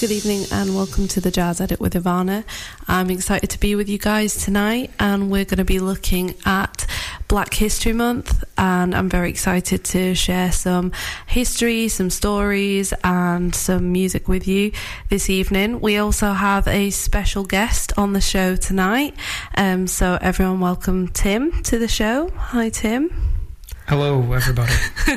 Good evening and welcome to the Jazz Edit with Ivana. I'm excited to be with you guys tonight and we're going to be looking at Black History Month and I'm very excited to share some history, some stories and some music with you this evening. We also have a special guest on the show tonight. Um, so everyone welcome Tim to the show. Hi Tim. Hello, everybody.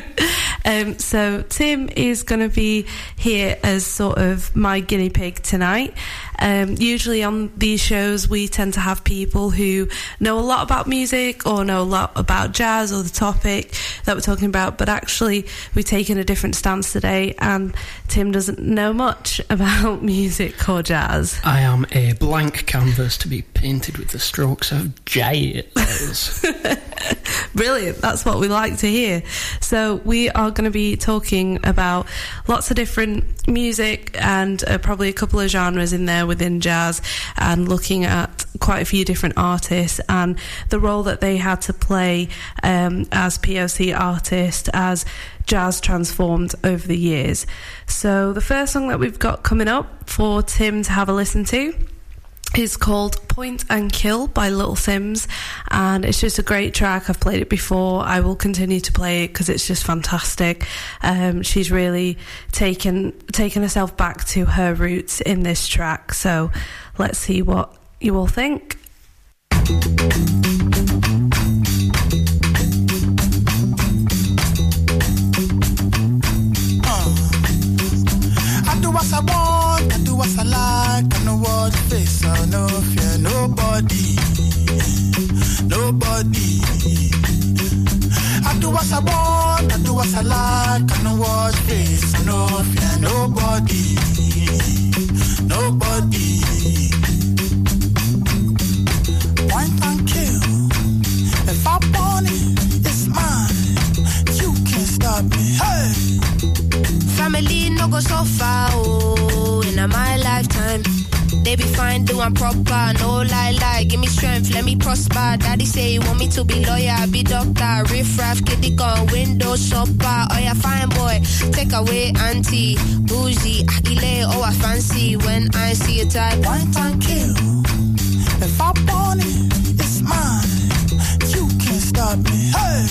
um, so Tim is going to be here as sort of my guinea pig tonight. Um, usually on these shows, we tend to have people who know a lot about music or know a lot about jazz or the topic that we're talking about, but actually, we've taken a different stance today, and Tim doesn't know much about music or jazz. I am a blank canvas to be painted with the strokes of jazz. Brilliant. That's what we like to hear. So, we are going to be talking about lots of different music and uh, probably a couple of genres in there within jazz and looking at quite a few different artists and the role that they had to play um, as POC artists as jazz transformed over the years. So the first song that we've got coming up for Tim to have a listen to is called Point and Kill by Little Simz, and it's just a great track. I've played it before. I will continue to play it because it's just fantastic. Um, she's really taken taken herself back to her roots in this track. So let's see what you all think. I do what I want, no fear nobody, nobody. I do what I want, I do what I like. I what face, no fear nobody, nobody. Point kill. If I want it, it's mine. You can't stop me. Hey. Family no go so far, oh, in my lifetime. They be fine, doing proper, no lie, lie. Give me strength, let me prosper. Daddy say he want me to be lawyer, be doctor. Riff raff, kitty gun, window shopper. Oh yeah, fine boy, take away auntie, bougie, akile, oh I fancy. When I see a type, One time kill. If I want it, it's mine. You can't stop me. Hey,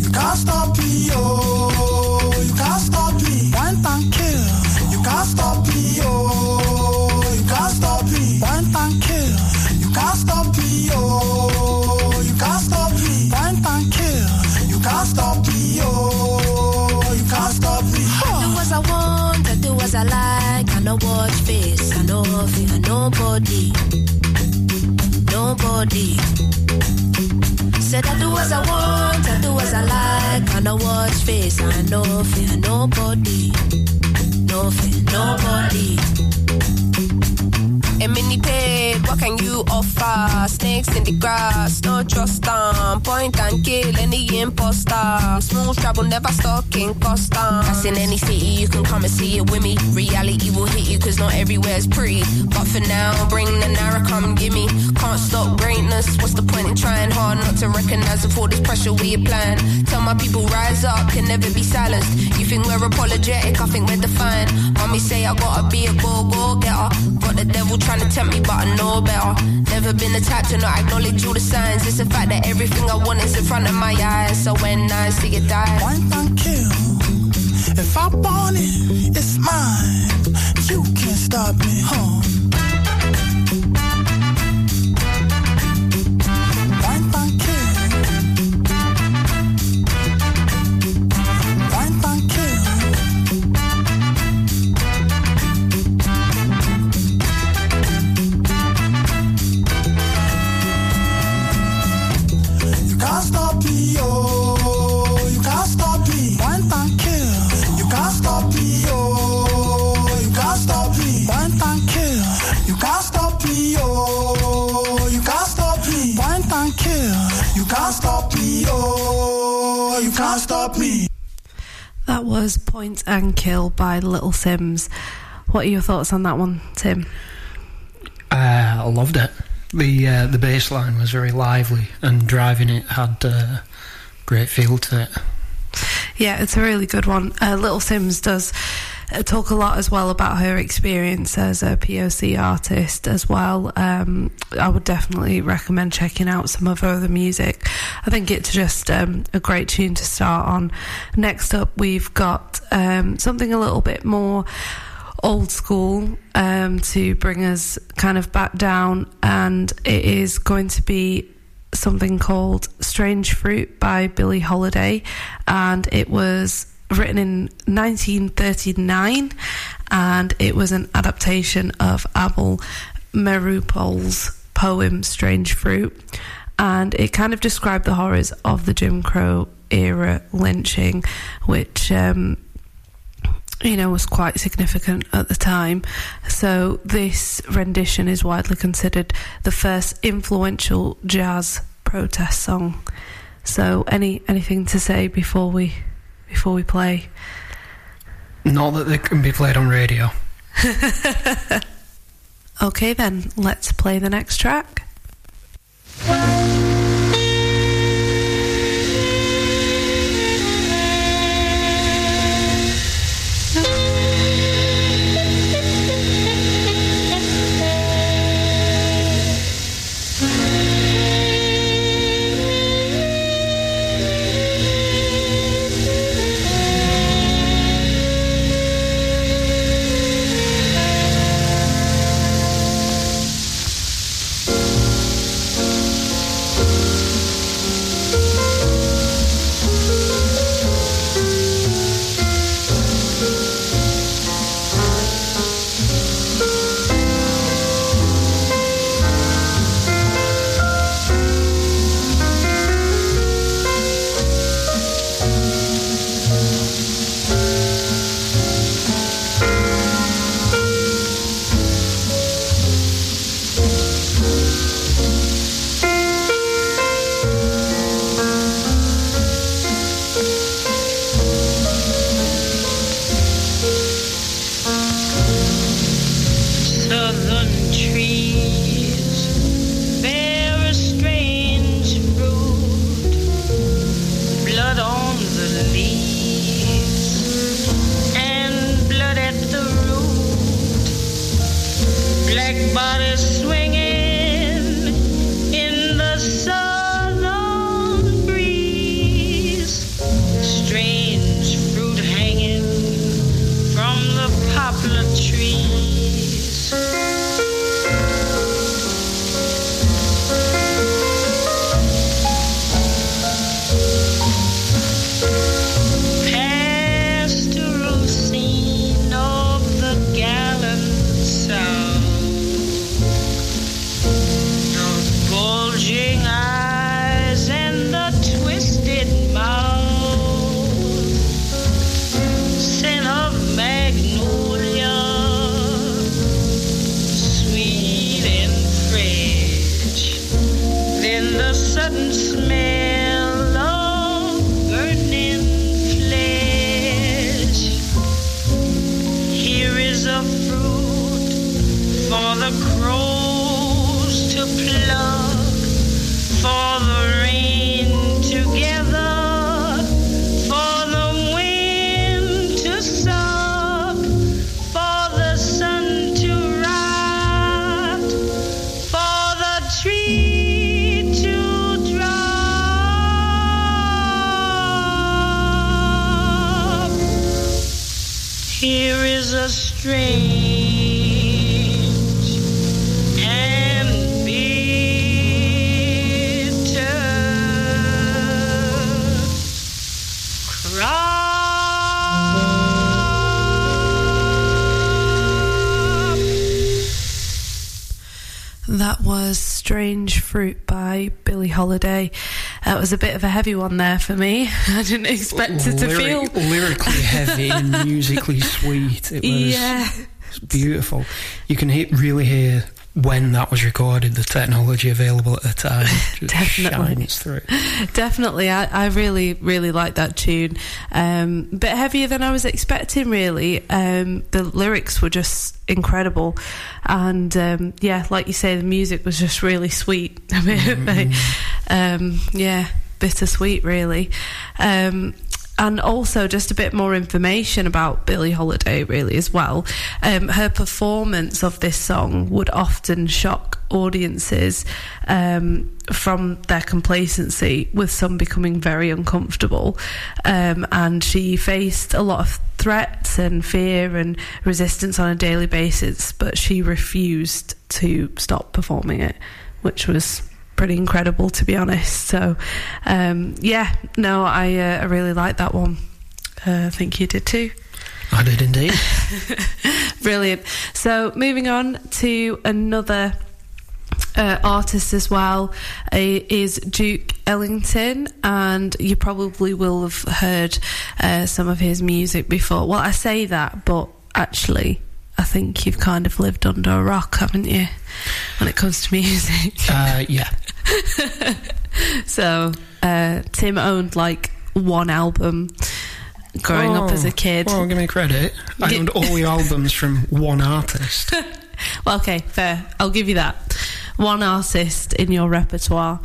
you can't stop me, oh. You can't stop me. Point and kill. You can't stop me, oh. Can't stop me, oh. You can't stop me. Point and kill. You can't stop me, oh. You can't stop me. I do as I want, I do as I like. I know watch face, I know fear nobody, nobody. Said I do as I want, I do as I like. I know watch face, I know fear nobody, no fear nobody. A mini pig, what can you offer? Snakes in the grass, no trust them. Point and kill any imposter. Smooth travel, never stalking Costa. That's in any city, you can come and see it with me. Reality will hit you, cause not everywhere's pretty. But for now, bring the Nara, come give me. Can't stop greatness, what's the point in trying hard not to recognize all this pressure we applying? Tell my people, rise up, can never be silenced. You think we're apologetic, I think we're defiant. Mommy say I gotta be a go go getter. Got the devil trying to tempt me, but I know better. Never been the type to not acknowledge all the signs. It's the fact that everything I want is in front of my eyes. So when I see it die, Point and kill. If I want it, it's mine. You can't stop me, huh? Was Point and Kill by Little Simz. What are your thoughts on that one, Tim? Uh, I loved it. The uh, the bass line was very lively, and driving it had uh, great feel to it. Yeah, it's a really good one. Uh, Little Simz does talk a lot as well about her experience as a POC artist as well. Um, I would definitely recommend checking out some of her other music. I think it's just um, a great tune to start on. Next up, we've got um, something a little bit more old school um, to bring us kind of back down, and it is going to be something called Strange Fruit by Billie Holiday, and it was written in 1939 and it was an adaptation of Abel Meeropol's poem Strange Fruit and it kind of described the horrors of the Jim Crow era lynching which um, you know, was quite significant at the time. So this rendition is widely considered the first influential jazz protest song. So any anything to say before we before we play? Not that they can be played on radio. okay then, let's play the next track. Black bodies swinging Strange Fruit by Billie Holiday. That was a bit of a heavy one there for me. I didn't expect it to Lyric- feel. lyrically heavy and musically sweet. It was Yeah. it's beautiful. You can he- really hear when that was recorded, the technology available at the time Definitely. shines through. Definitely, I, I really, really like that tune. Um, bit heavier than I was expecting, really. Um, the lyrics were just incredible, and um, yeah, like you say, the music was just really sweet. A bit, um, yeah, bittersweet, really. And also just a bit more information about Billie Holiday, really, as well. Um, her performance of this song would often shock audiences um, from their complacency, with some becoming very uncomfortable. Um, and she faced a lot of threats and fear and resistance on a daily basis, but she refused to stop performing it, which was pretty incredible to be honest. So, um, yeah, no, I, uh, I really like that one. Uh, I think you did too. I did indeed. Brilliant. So, moving on to another uh, artist as well uh, is Duke Ellington, and you probably will have heard uh, some of his music before. Well, I say that, but actually, I think you've kind of lived under a rock, haven't you, when it comes to music? uh, yeah. so, uh, Tim owned like one album growing up as a Oh, kid. Well, give me credit. I owned all the albums from one artist. Well, okay, fair. I'll give you that. One artist in your repertoire.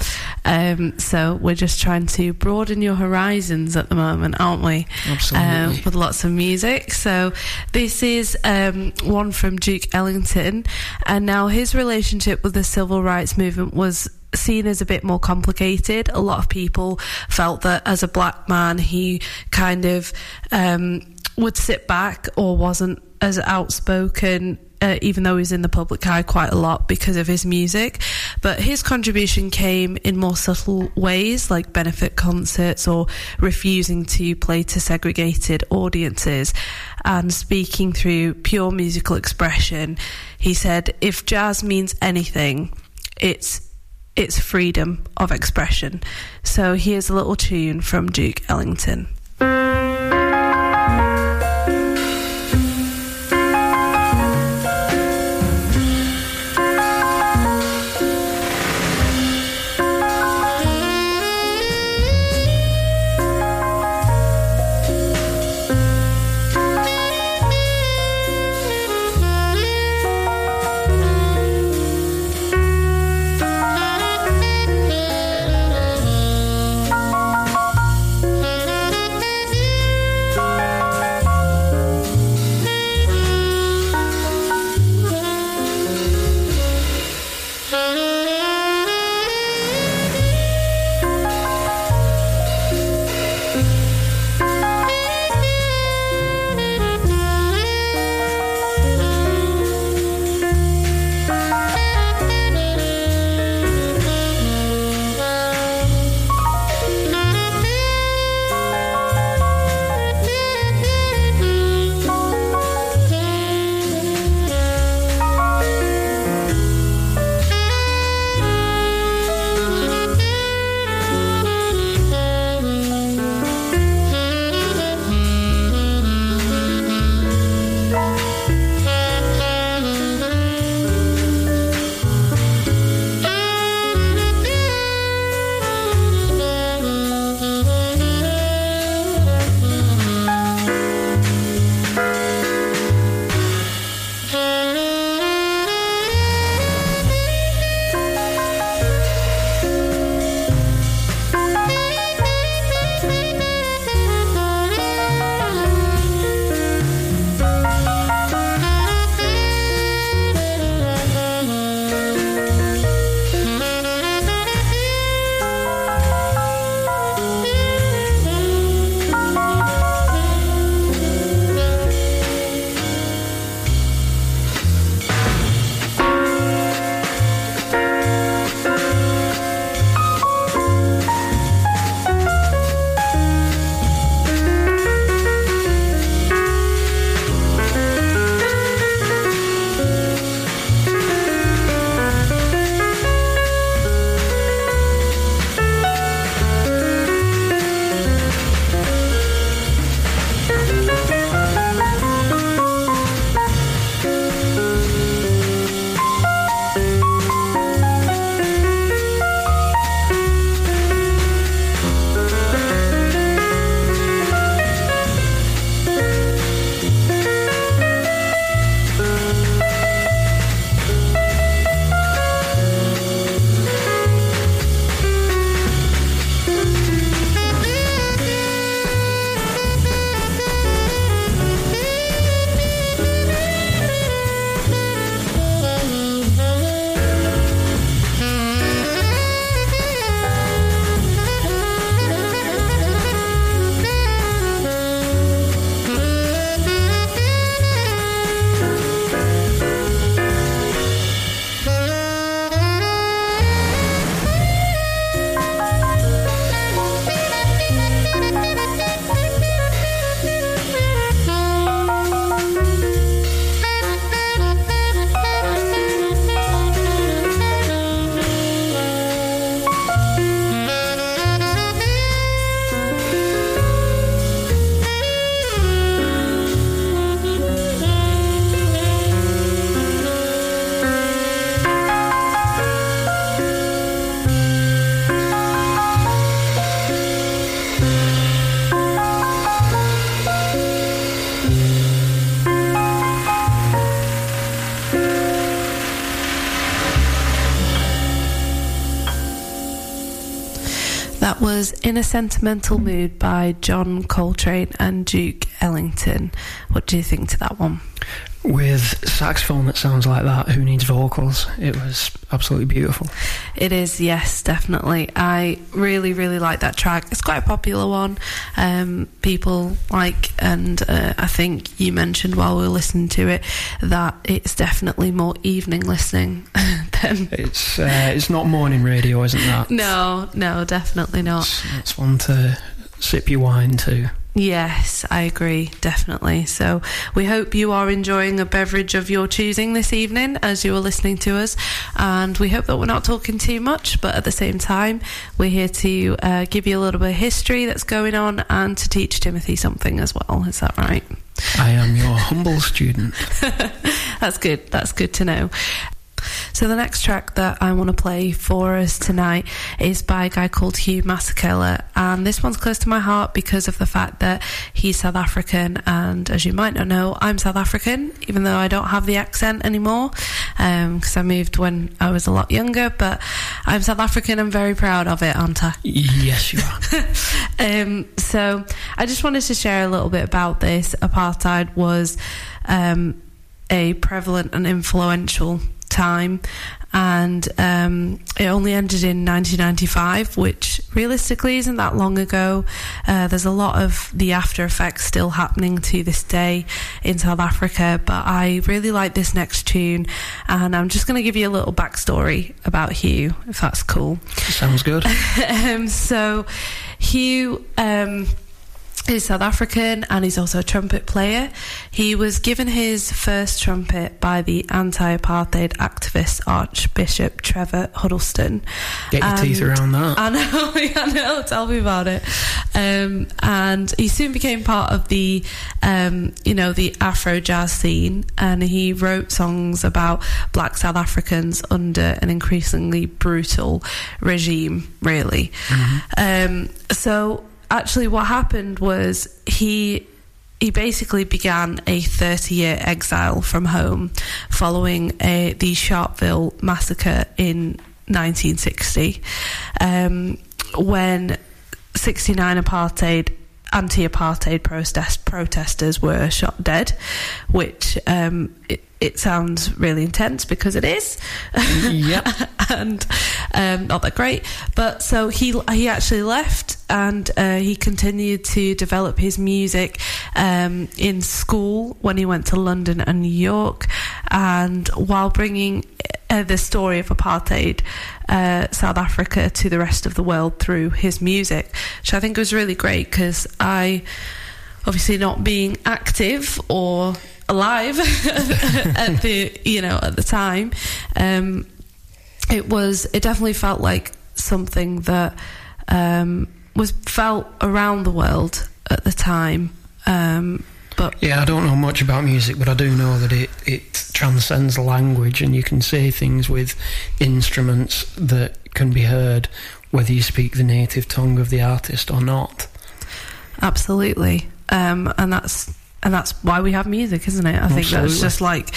Um, so we're just trying to broaden your horizons at the moment, aren't we? Absolutely. Um, with lots of music. So this is um, one from Duke Ellington, and now his relationship with the civil rights movement was seen as a bit more complicated. A lot of people felt that as a black man, he kind of um, would sit back or wasn't as outspoken. Uh, even though he's in the public eye quite a lot because of his music, but his contribution came in more subtle ways, like benefit concerts or refusing to play to segregated audiences. And speaking through pure musical expression, he said, "If jazz means anything, it's it's freedom of expression." So here's a little tune from Duke Ellington. In a Sentimental Mood by John Coltrane and Duke Ellington. What do you think to that one? With saxophone that sounds like that, who needs vocals? It was absolutely beautiful. It is, yes, definitely. I really, really like that track. It's quite a popular one. Um, people like, and uh, I think you mentioned while we were listening to it that it's definitely more evening listening than. It's uh, it's not morning radio, isn't that? No, no, definitely not. It's, it's one to sip your wine to. Yes, I agree, definitely. So we hope you are enjoying a beverage of your choosing this evening as you are listening to us. And we hope that we're not talking too much, but at the same time, we're here to uh, give you a little bit of history that's going on and to teach Timothy something as well. Is that right? I am your humble student. That's good. That's good to know. So the next track that I want to play for us tonight is by a guy called Hugh Masekela, and this one's close to my heart because of the fact that he's South African, and as you might not know, I'm South African, even though I don't have the accent anymore because I moved when I was a lot younger. But I'm South African. I'm very proud of it, aren't I? Yes, you are. Um, so I just wanted to share a little bit about this. Apartheid was um, a prevalent and influential time, and um, it only ended in 1995, which realistically isn't that long ago. Uh, there's a lot of the after effects still happening to this day in South Africa, but I really like this next tune, and I'm just going to give you a little backstory about Hugh, if that's cool. Sounds good. um, so Hugh um, is South African and he's also a trumpet player. He was given his first trumpet by the anti-apartheid activist Archbishop Trevor Huddleston. Get your teeth around that. I know, I know. Tell me about it. Um, and he soon became part of the, um, you know, the Afro jazz scene, and he wrote songs about Black South Africans under an increasingly brutal regime. Really. Um, so actually, what happened was he. He basically began a 30 year exile from home following a, the Sharpeville massacre in 1960 um, when 69 apartheid anti-apartheid protest protesters were shot dead which um, it, it sounds really intense because it is Yep. and um, not that great. But so he he actually left and uh, he continued to develop his music um, in school when he went to London and New York, and while bringing uh, the story of apartheid. Uh, South Africa to the rest of the world through his music, which I think was really great because I obviously not being active or alive at the you know at the time um it was it definitely felt like something that um was felt around the world at the time. Um but Yeah, I don't know much about music, but I do know that it, it transcends language and you can say things with instruments that can be heard whether you speak the native tongue of the artist or not. absolutely. Um and that's and that's why we have music isn't it? I think that's just like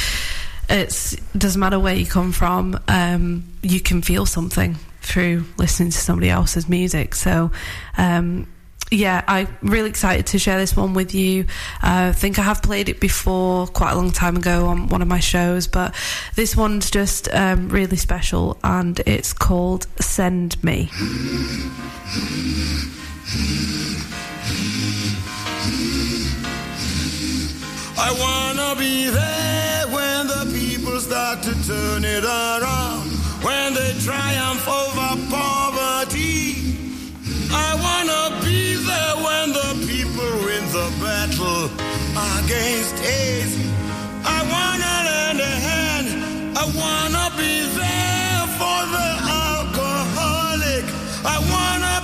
it's doesn't matter where you come from um you can feel something through listening to somebody else's music so um yeah, I'm really excited to share this one with you. Uh, I think I have played it before quite a long time ago on one of my shows, but this one's just um, really special and it's called Send Me. I wanna be there start to turn it around, when they triumph over poverty. I wanna be there when the people win the battle against AIDS. I wanna lend a hand. I wanna be there for the alcoholic. I wanna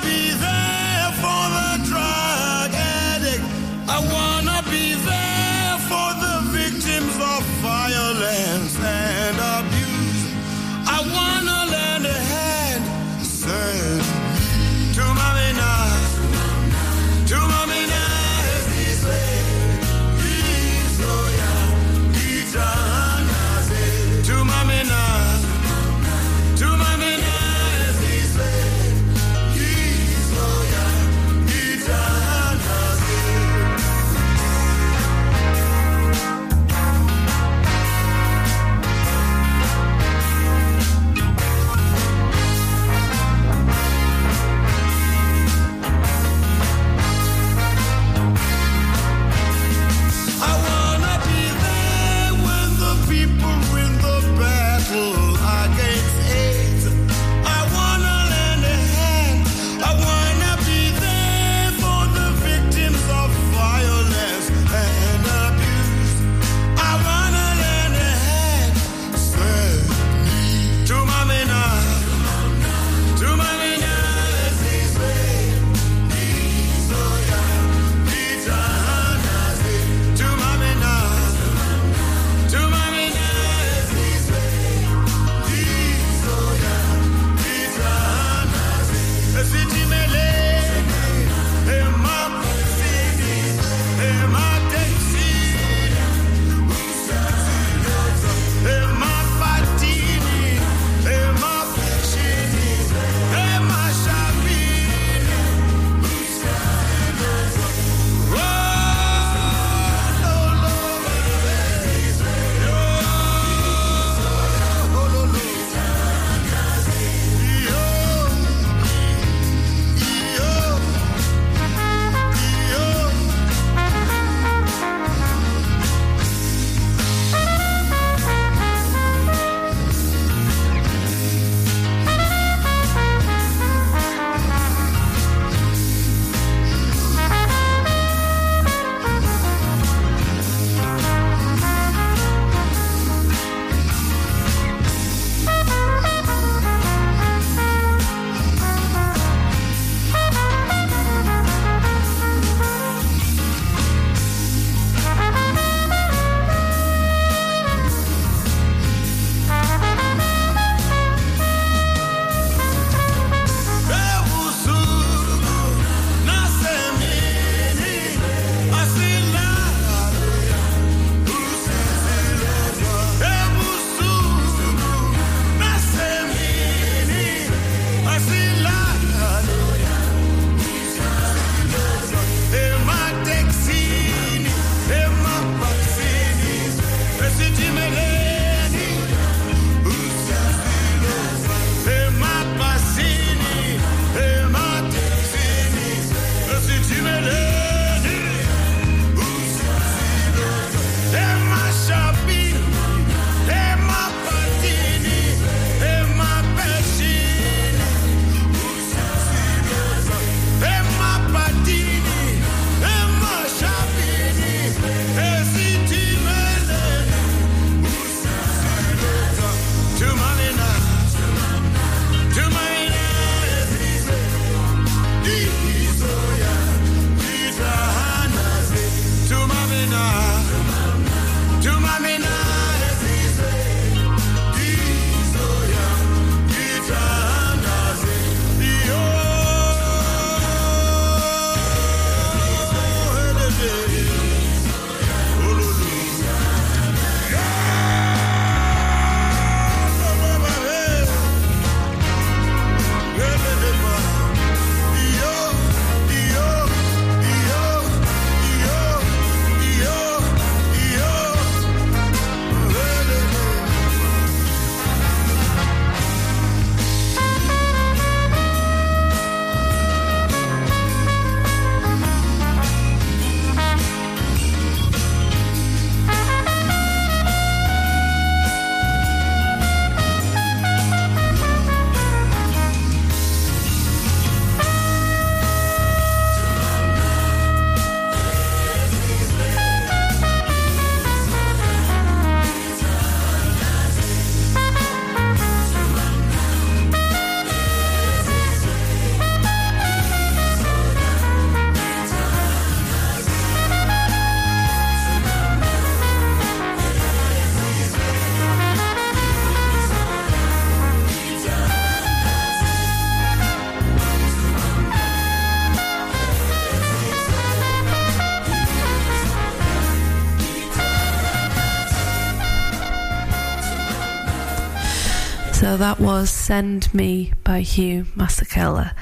So that was Send Me by Hugh Masekela.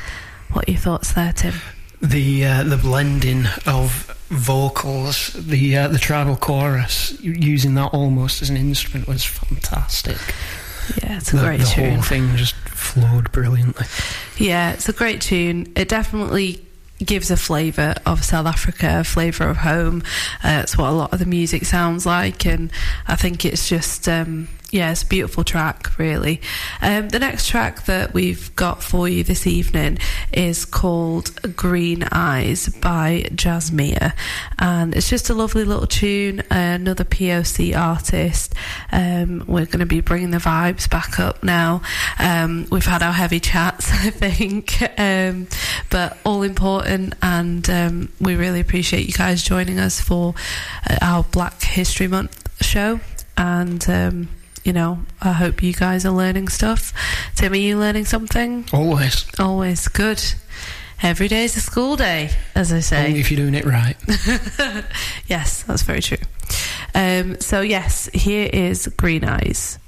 What are your thoughts there, Tim? The uh, the blending of vocals, the uh, the tribal chorus, using that almost as an instrument was fantastic. Yeah, it's a the, great the tune. whole thing just flowed brilliantly. Yeah, it's a great tune. It definitely gives a flavour of South Africa, a flavour of home. Uh, it's what a lot of the music sounds like, and I think it's just. Um, yeah, it's a beautiful track, really. Um, the next track that we've got for you this evening is called Green Eyes by Jasmia. And it's just a lovely little tune, another POC artist. Um, we're going to be bringing the vibes back up now. Um, we've had our heavy chats, I think, um, but all important. And um, we really appreciate you guys joining us for uh, our Black History Month show. And um, you know, I hope you guys are learning stuff. Tim, are you learning something? Always. Always good. Every day is a school day, as I say. Only if you're doing it right. yes, that's very true. Um, so, yes, here is Green Eyes.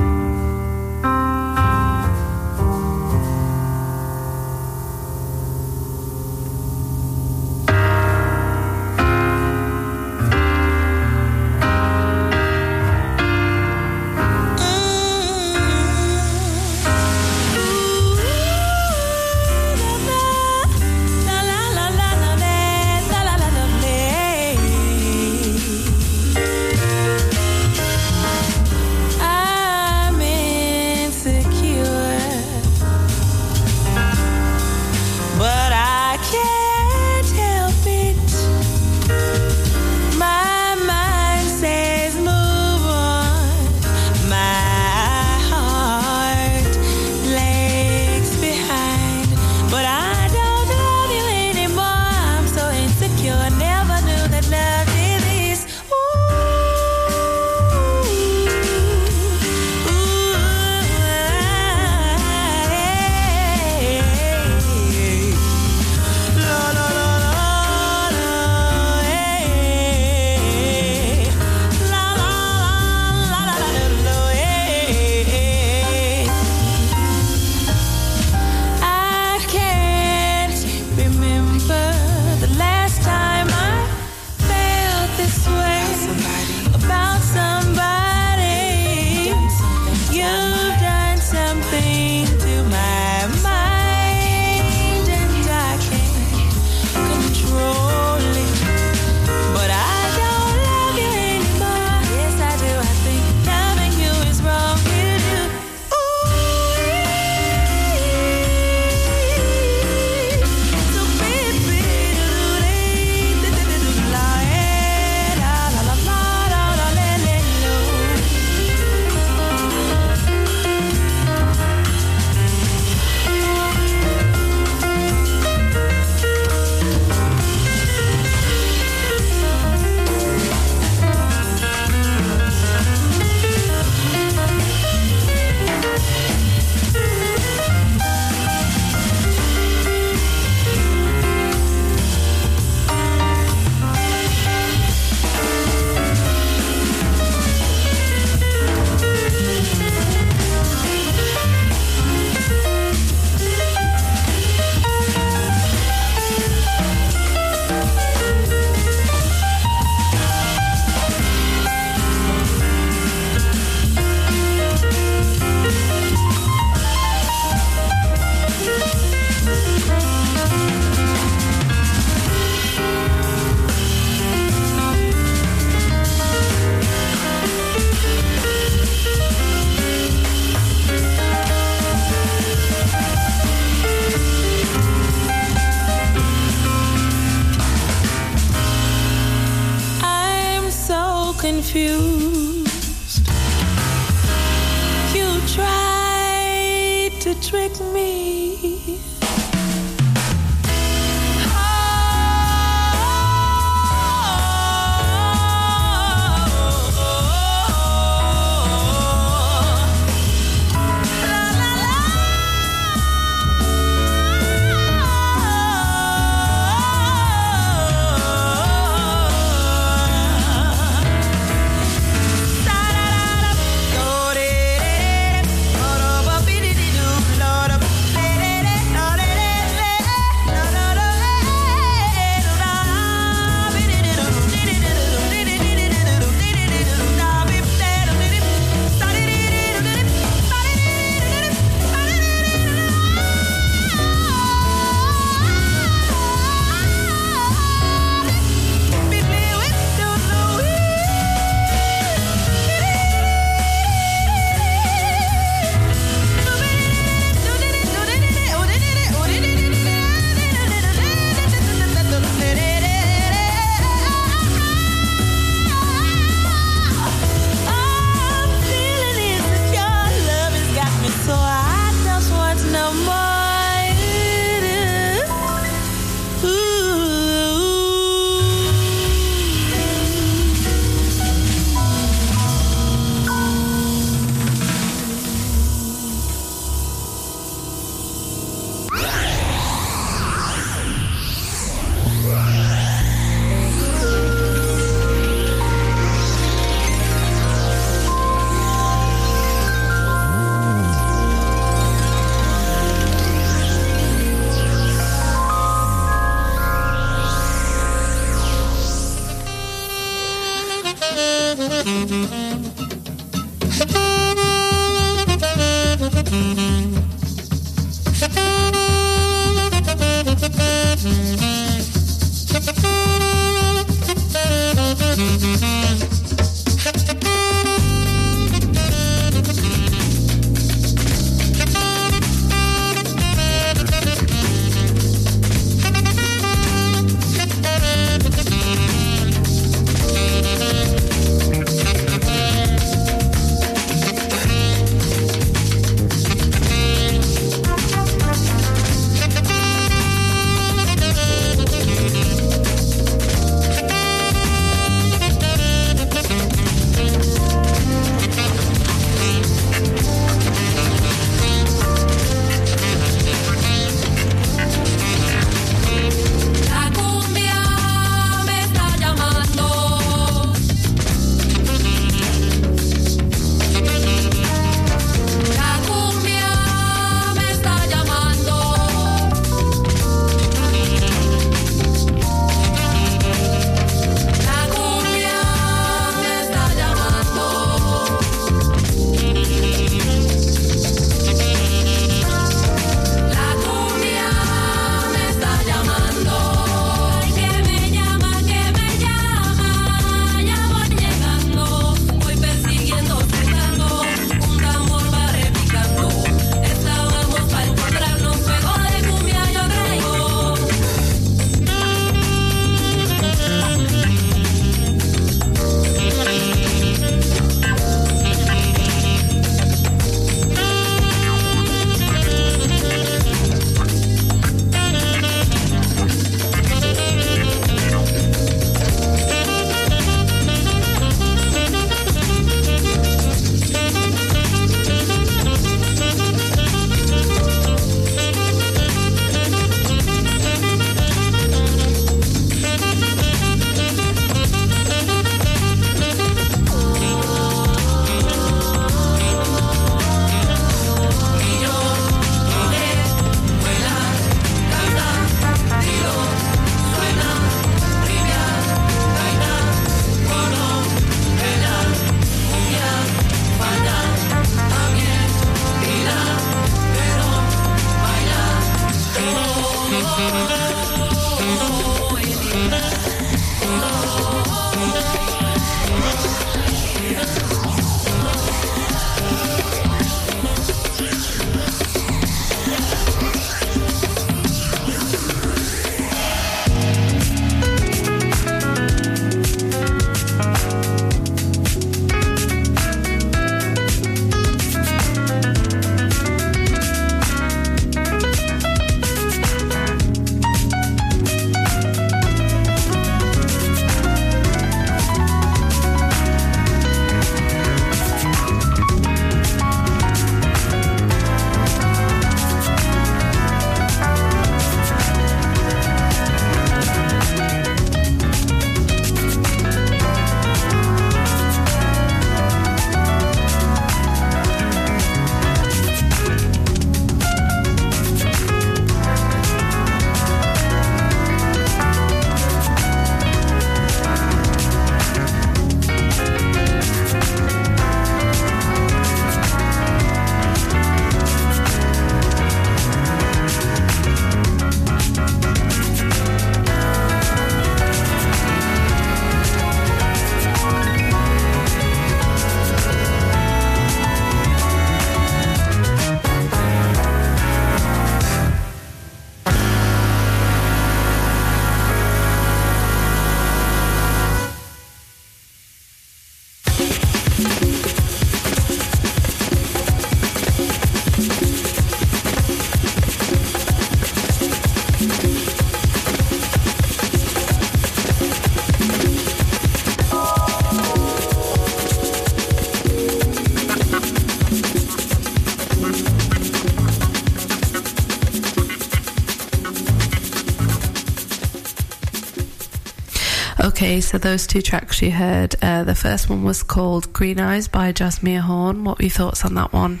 Okay, so those two tracks you heard. Uh, the first one was called Green Eyes by Jasmine Horn. What were your thoughts on that one?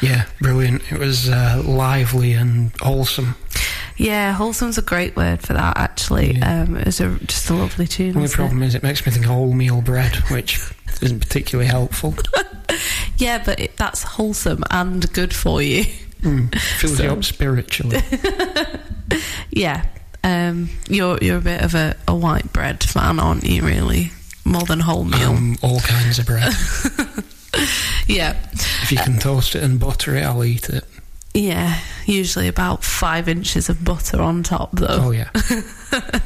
Yeah, brilliant. It was uh, lively and wholesome. Yeah, wholesome's a great word for that. Actually, Yeah. um, it was a, just a lovely tune. The only problem is it makes me think of wholemeal bread, which isn't particularly helpful. Yeah, but it, that's wholesome and good for you. Mm, fills So- you up spiritually. Yeah, um, you're you're a bit of a, a white bread fan, aren't you? Really, more than wholemeal. Um, all kinds of bread. yeah, If you can toast it and butter it, I'll eat it. Yeah. Usually about five inches of butter on top, though. Oh yeah,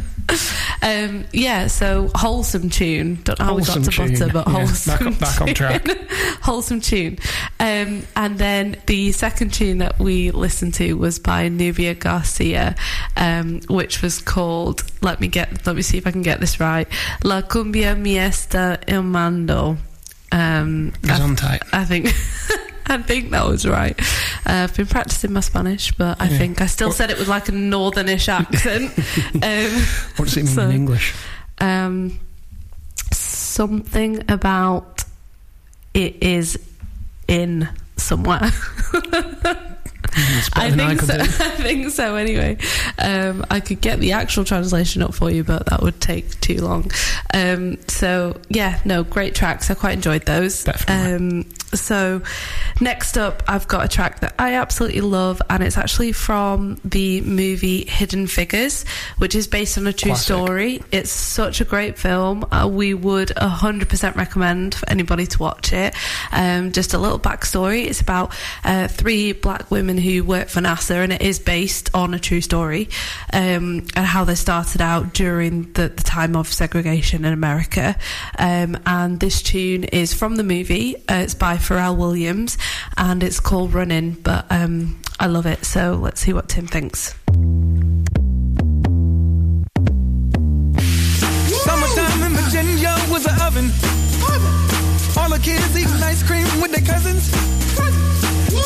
Um, yeah, so wholesome tune. Don't know how Wholesome we got to tune. butter, but Yeah, wholesome. back on- back on track. wholesome tune. Um, and then the second tune that we listened to was by Nubia Garcia, um, which was called. Let me get. Let me see if I can get this right. La cumbia miesta el mando. Um, I. I think. I think that was right. Uh, I've been practicing my Spanish, but I Yeah. think I still What- said it with like a northernish accent. um, What does it mean So- in English? um, something about it is in somewhere. I than I think so. I think so. Anyway, um, I could get the actual translation up for you, but that would take too long. Um, so yeah, no, great tracks. I quite enjoyed those. Definitely. Um, so next up, I've got a track that I absolutely love, and it's actually from the movie Hidden Figures, which is based on a true Classic. story. It's such a great film. Uh, we would 100% recommend for anybody to watch it. Um, just a little backstory. It's about uh, three black women who work for NASA, and it is based on a true story um, and how they started out during the, the time of segregation in America. Um, and this tune is from the movie. Uh, it's by Pharrell Williams, and it's called Running. But um, I love it. So let's see what Tim thinks. Was an oven. All the kids eating ice cream with their cousins.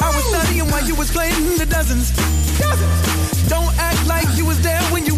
I was studying while you was playing the dozens. Don't act like you was there when you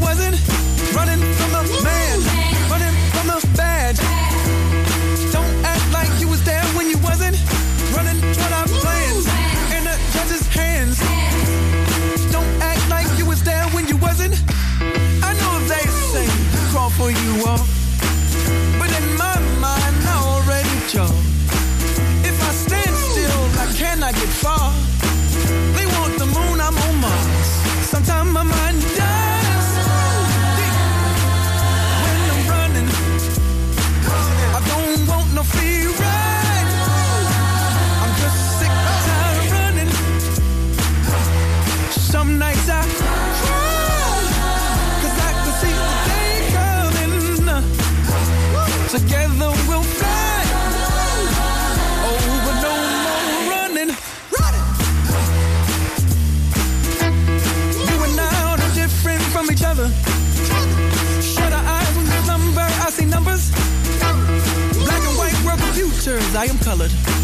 I am colored.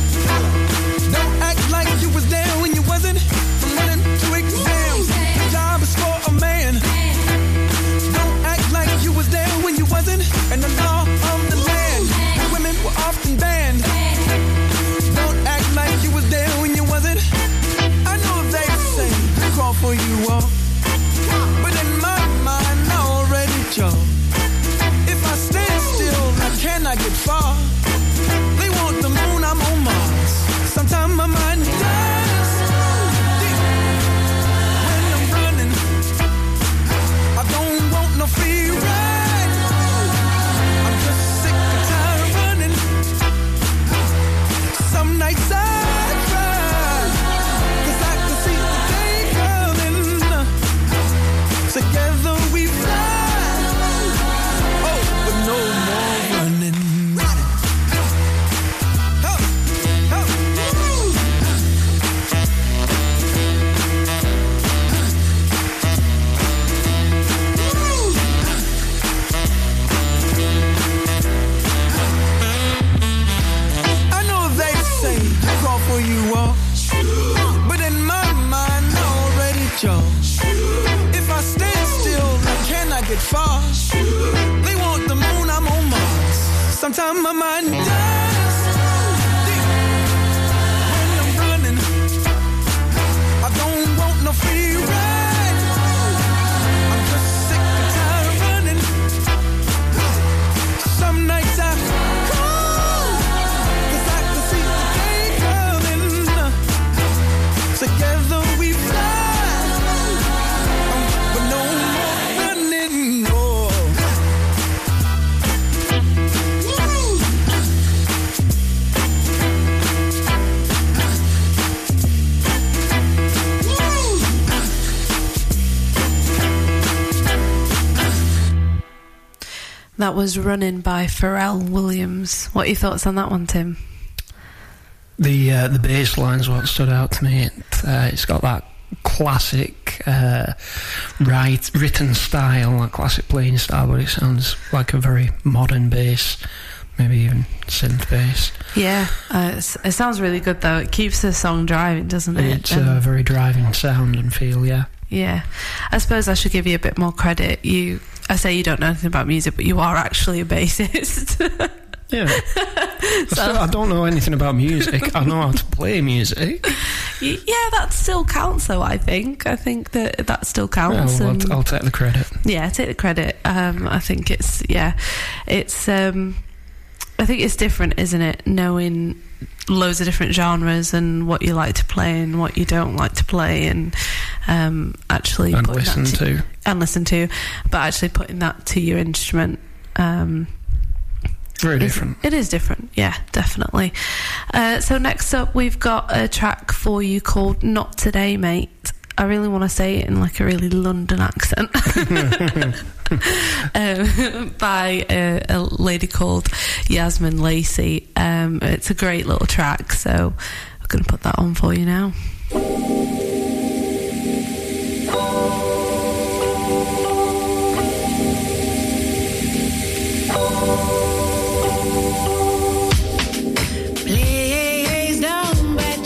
That was Running by Pharrell Williams. What are your thoughts on that one, Tim? The uh, the bass line's what stood out to me. It, uh, it's got that classic uh, right written style, that classic playing style, but it sounds like a very modern bass, maybe even synth bass. Yeah, uh, it sounds really good though. It keeps the song driving, doesn't it? It's And- a very driving sound and feel. Yeah, Yeah, I suppose I should give you a bit more credit. You, I say you don't know anything about music, but you are actually a bassist. yeah. I, still, I don't know anything about music. I know how to play music. Yeah, that still counts, though. I think. I think that that still Yeah, counts. well, and- I'll, I'll take the credit. yeah, take the credit. Um, I think it's yeah, it's. Um, I think it's different, isn't it? Knowing loads of different genres and what you like to play and what you don't like to play, and um, actually And listen to. and listen to, but actually putting that to your instrument. Um, Very different. It is different, yeah, definitely. Uh, so next up, we've got a track for you called "Not Today, Mate." I really want to say it in like a really London accent. um, by a, a lady called Yasmin Lacey. Um, it's a great little track, so I'm going to put that on for you now.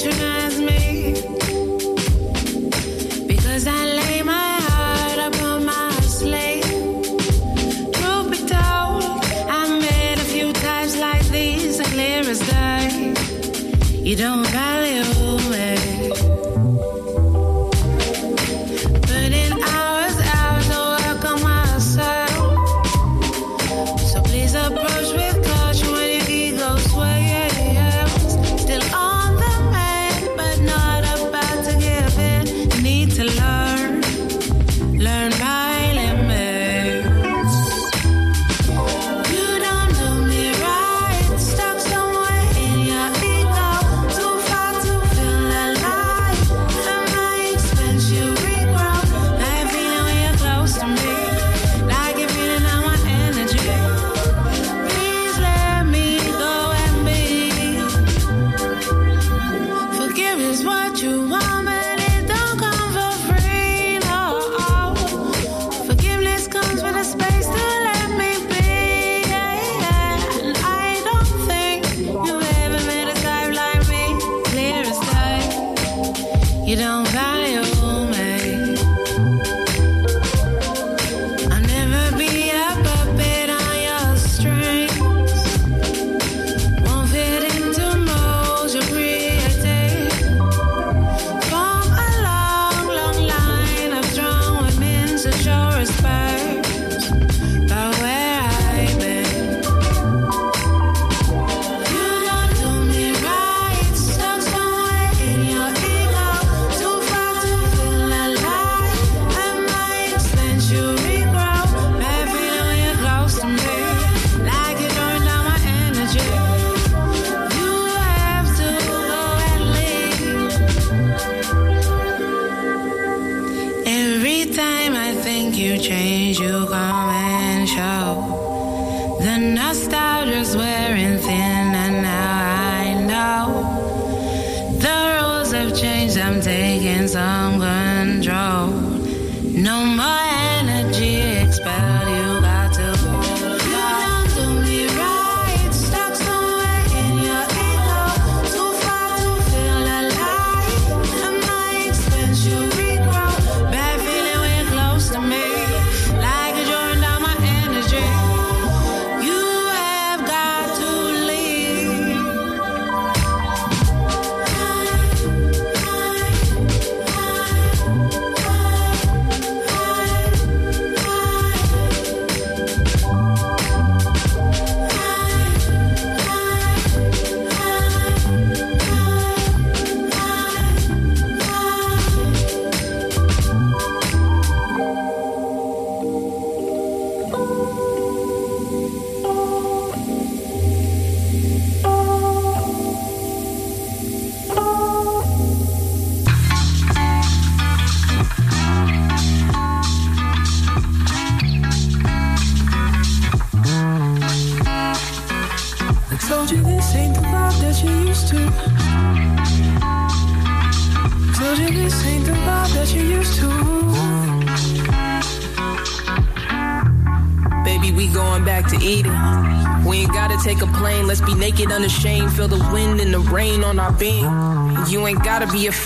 You knoz me. Because I lay my heart upon my slate Prove it down I've made a few times like these as clear as day You don't value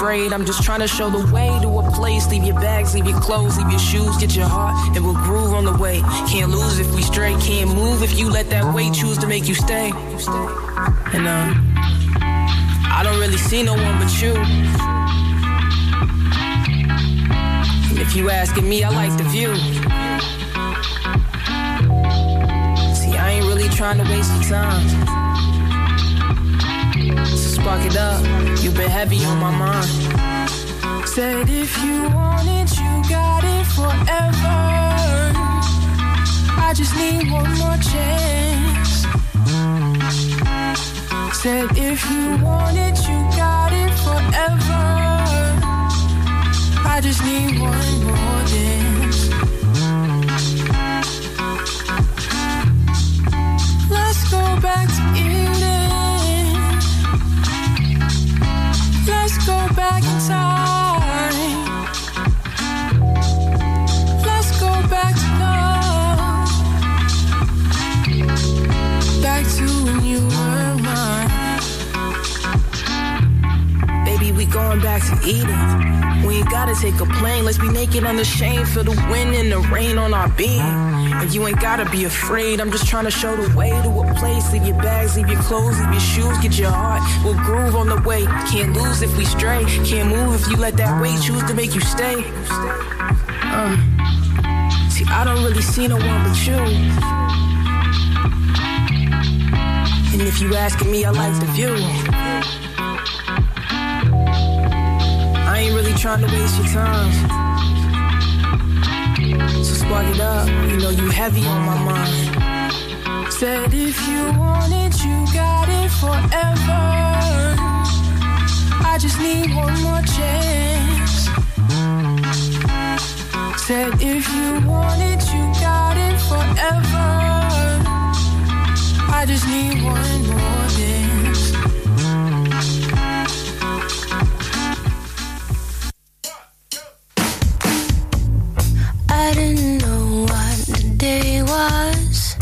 afraid, I'm just trying to show the way to a place. Leave your bags, leave your clothes, leave your shoes, get your heart, and we'll groove on the way. Can't lose if we stray, can't move if you let that weight choose to make you stay. And um, I don't really see no one but you. If you asking me, I like the view. See, I ain't really trying to waste your time. Spark it up. You've been heavy on my mind. Said if you want it, you got it forever. I just need one more chance. Said if you want it, you got it forever. I just need one more dance. Let's go back to Eden. Back in time. Let's go back to love. Back to when you were going back to Eden. We ain't gotta take a plane. Let's be naked unashamed. Feel the wind and the rain on our being. And you ain't gotta be afraid. I'm just trying to show the way to a place. Leave your bags, leave your clothes, leave your shoes, get your heart. We'll groove on the way. Can't lose if we stray. Can't move if you let that weight choose to make you stay. Uh, see, I don't really see no one but you. And if you asking me, I like the view. Ain't really trying to waste your time. So spark it up, you know you heavy on my mind. Said if you want it, you got it forever. I just need one more chance. Said if you want it, you got it forever. I just need one more dance. Day was.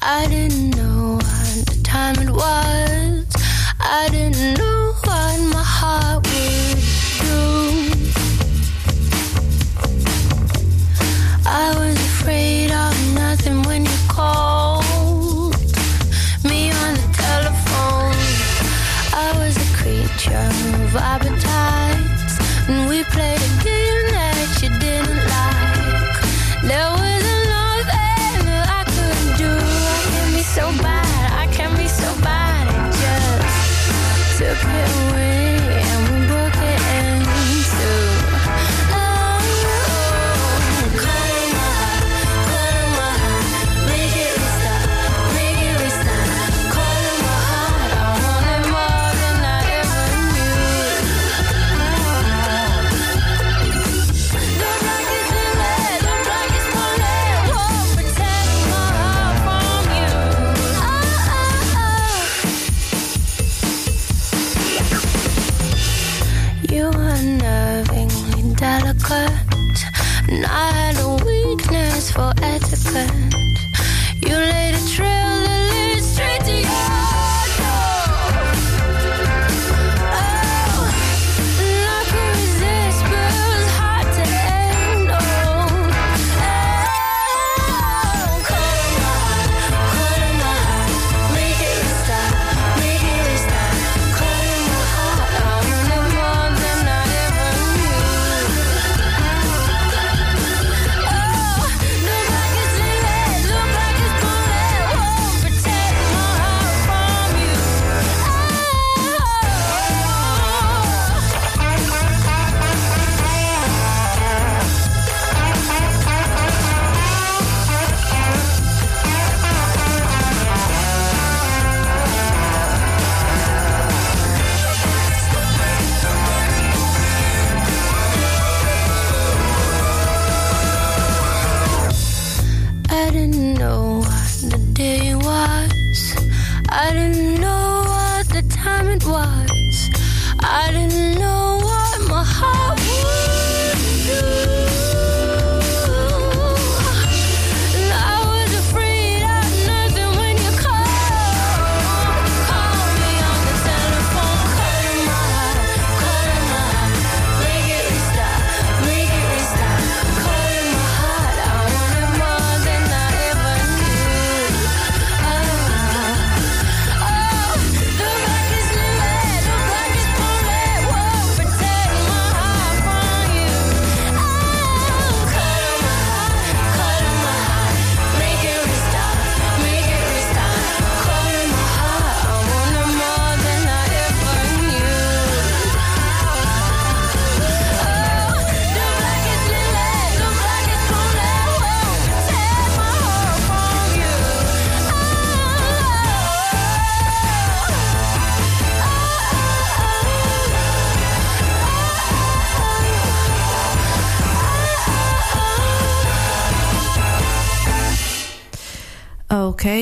I didn't know what the time it was. I didn't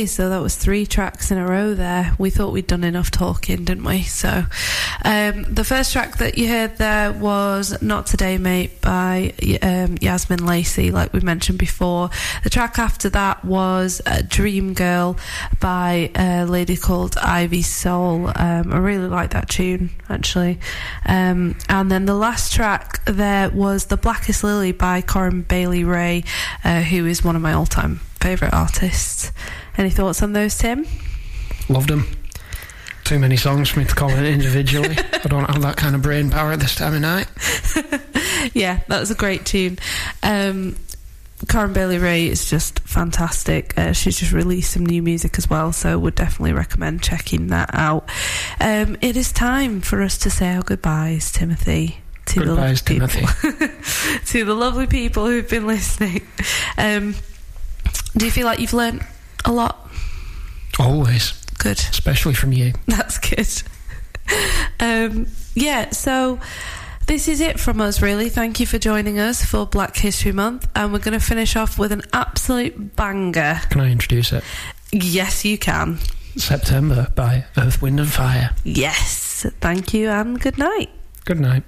Okay, so that was three tracks in a row there. We thought we'd done enough talking, didn't we? So, um, the first track that you heard there was Not Today, Mate by um, Yasmin Lacey, like we mentioned before. The track after that was uh, Dream Girl by a lady called Ivy Sole. Um, I really like that tune, actually. Um, and then the last track there was The Blackest Lily by Corinne Bailey Rae, uh, who is one of my all time favourite artists. Any thoughts on those, Tim? Loved them. Too many songs for me to comment individually. I don't have that kind of brain power at this time of night. yeah, that was a great tune. Um, Corinne Bailey Rae is just fantastic. Uh, she's just released some new music as well, so would definitely recommend checking that out. Um, it is time for us to say our goodbyes, Timothy. To Goodbyes, the lovely Timothy. people, to the lovely people who've been listening. Um, do you feel like you've learnt a lot? Always. Good. Especially from you. That's good. um, yeah, so this is it from us, really. Thank you for joining us for Black History Month, and we're going to finish off with an absolute banger. Can I introduce it? Yes, you can. September by Earth, Wind and Fire. Yes, thank you, and good night. Good night.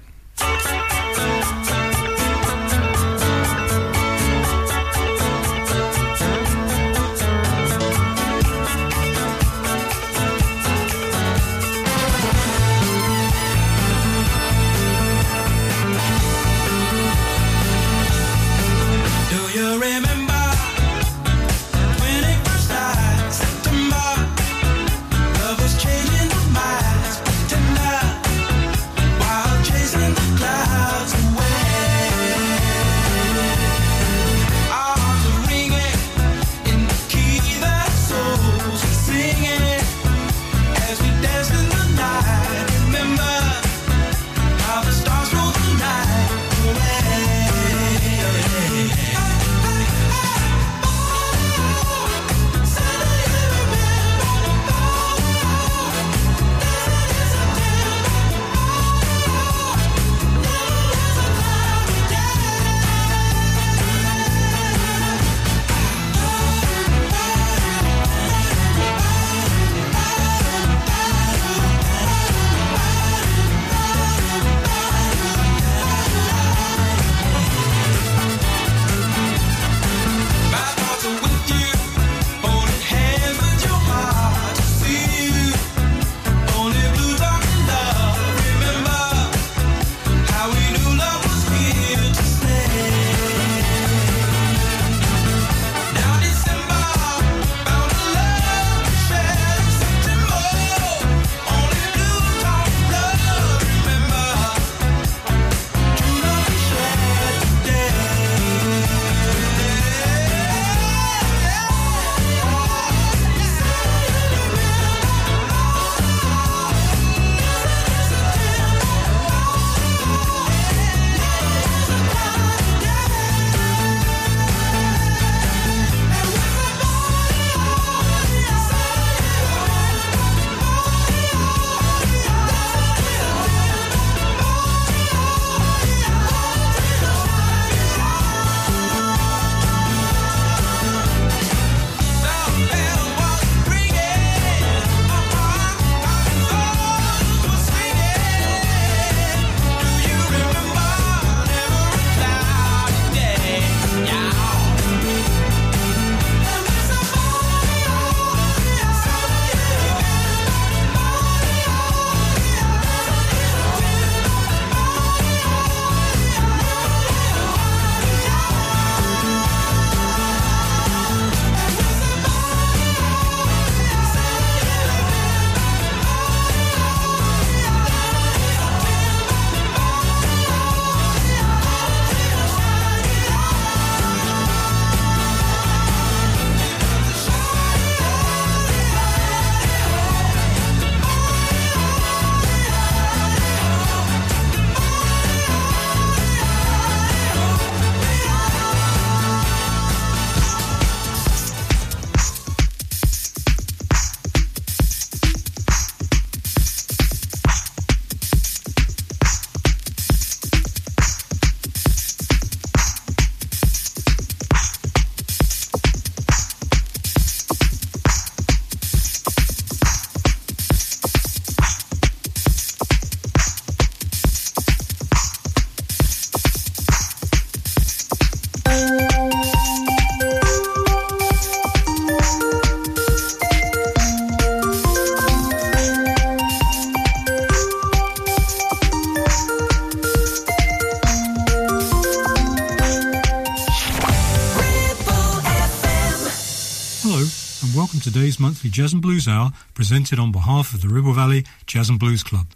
And welcome to today's monthly Jazz and Blues Hour presented on behalf of the Ribble Valley Jazz and Blues Club.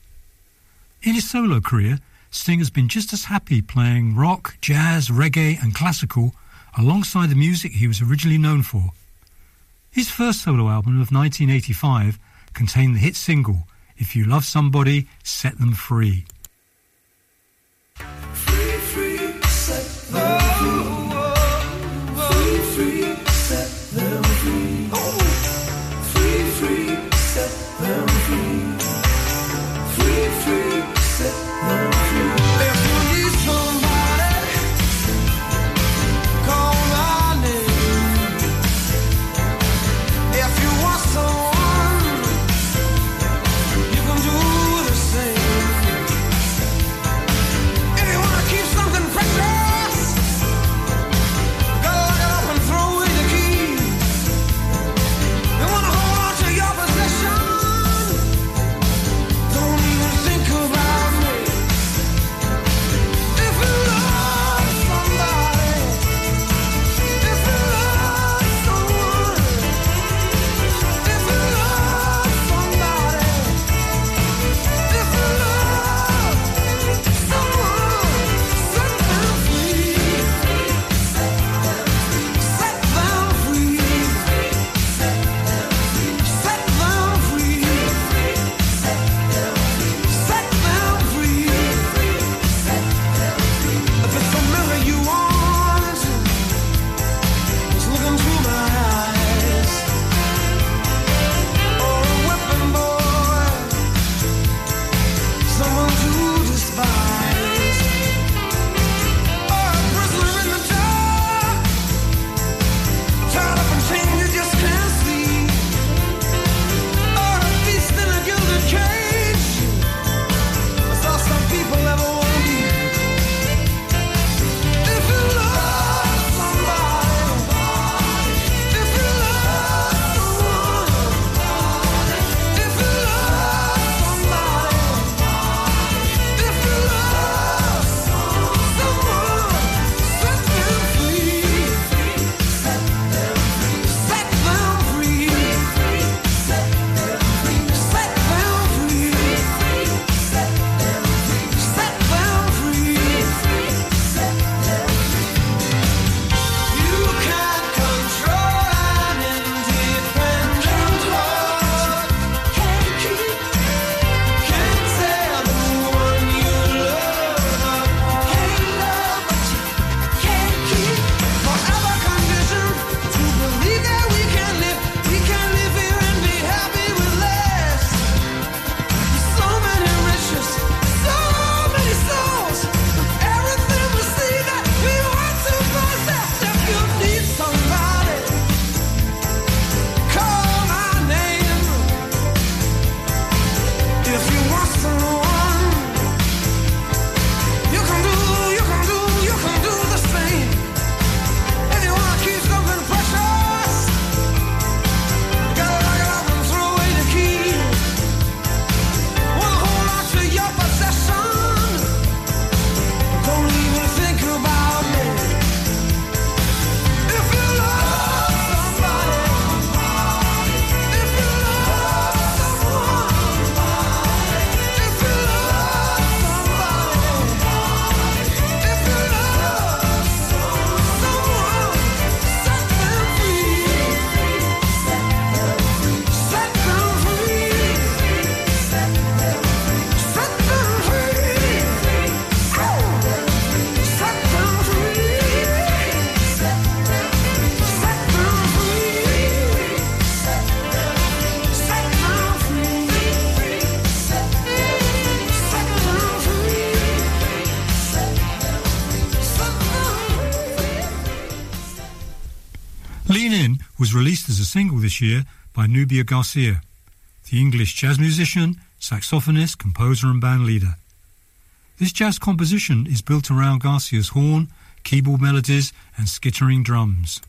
In his solo career, Sting has been just as happy playing rock, jazz, reggae, and classical alongside the music he was originally known for. His first solo album of 1985 contained the hit single, If You Love Somebody, Set Them Free. Lean this year by Nubia Garcia, the English jazz musician, saxophonist, composer, and band leader. This jazz composition is built around Garcia's horn, keyboard melodies, and skittering drums.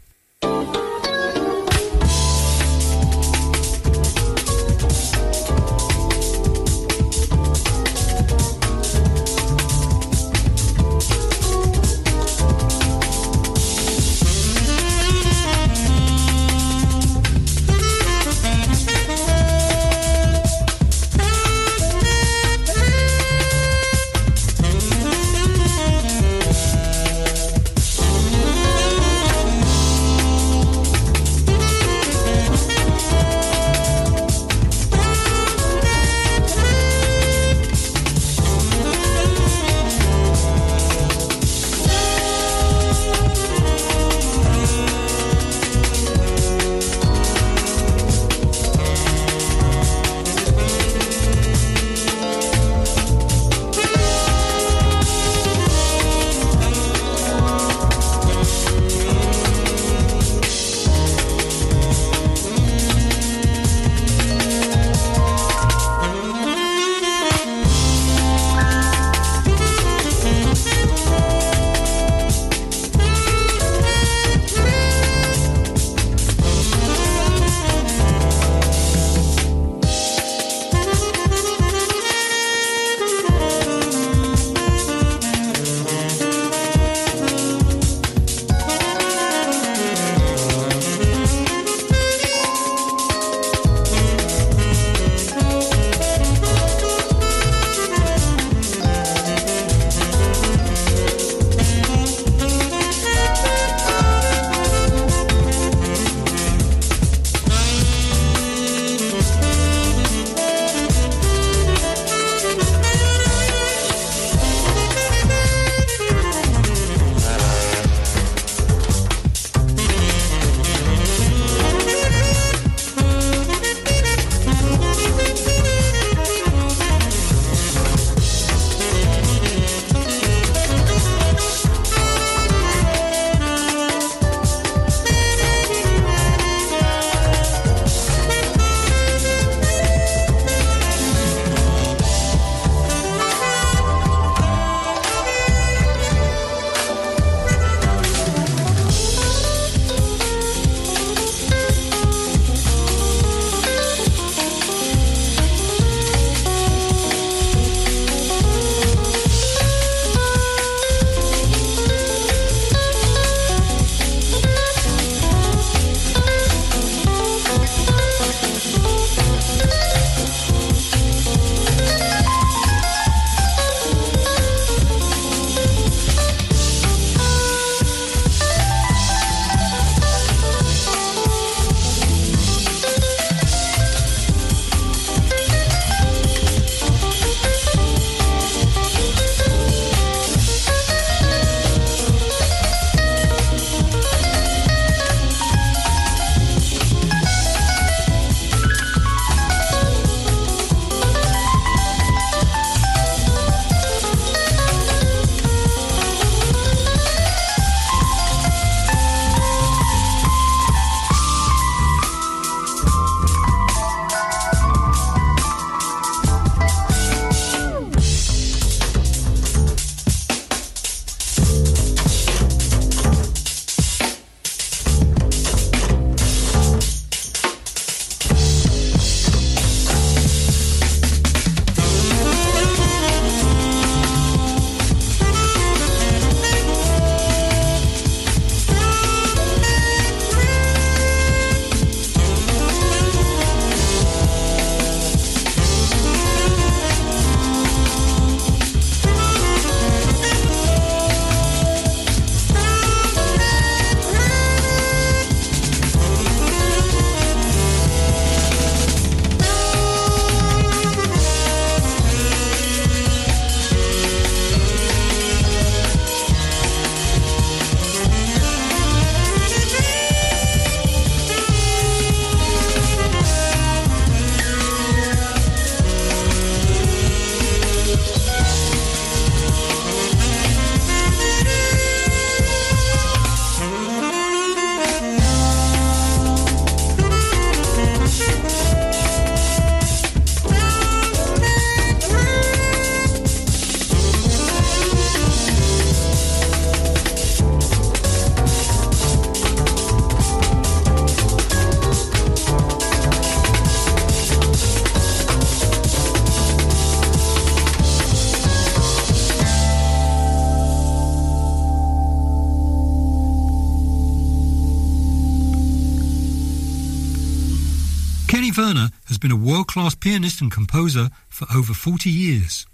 Been a world-class pianist and composer for over 40 years.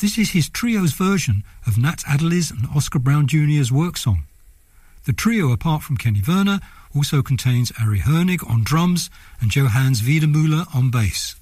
This is his trio's version of Nat Adderley's and Oscar Brown Jr.'s work song. The trio, apart from Kenny Werner, also contains Ari Hoenig on drums and Johannes Weidenmueller on bass.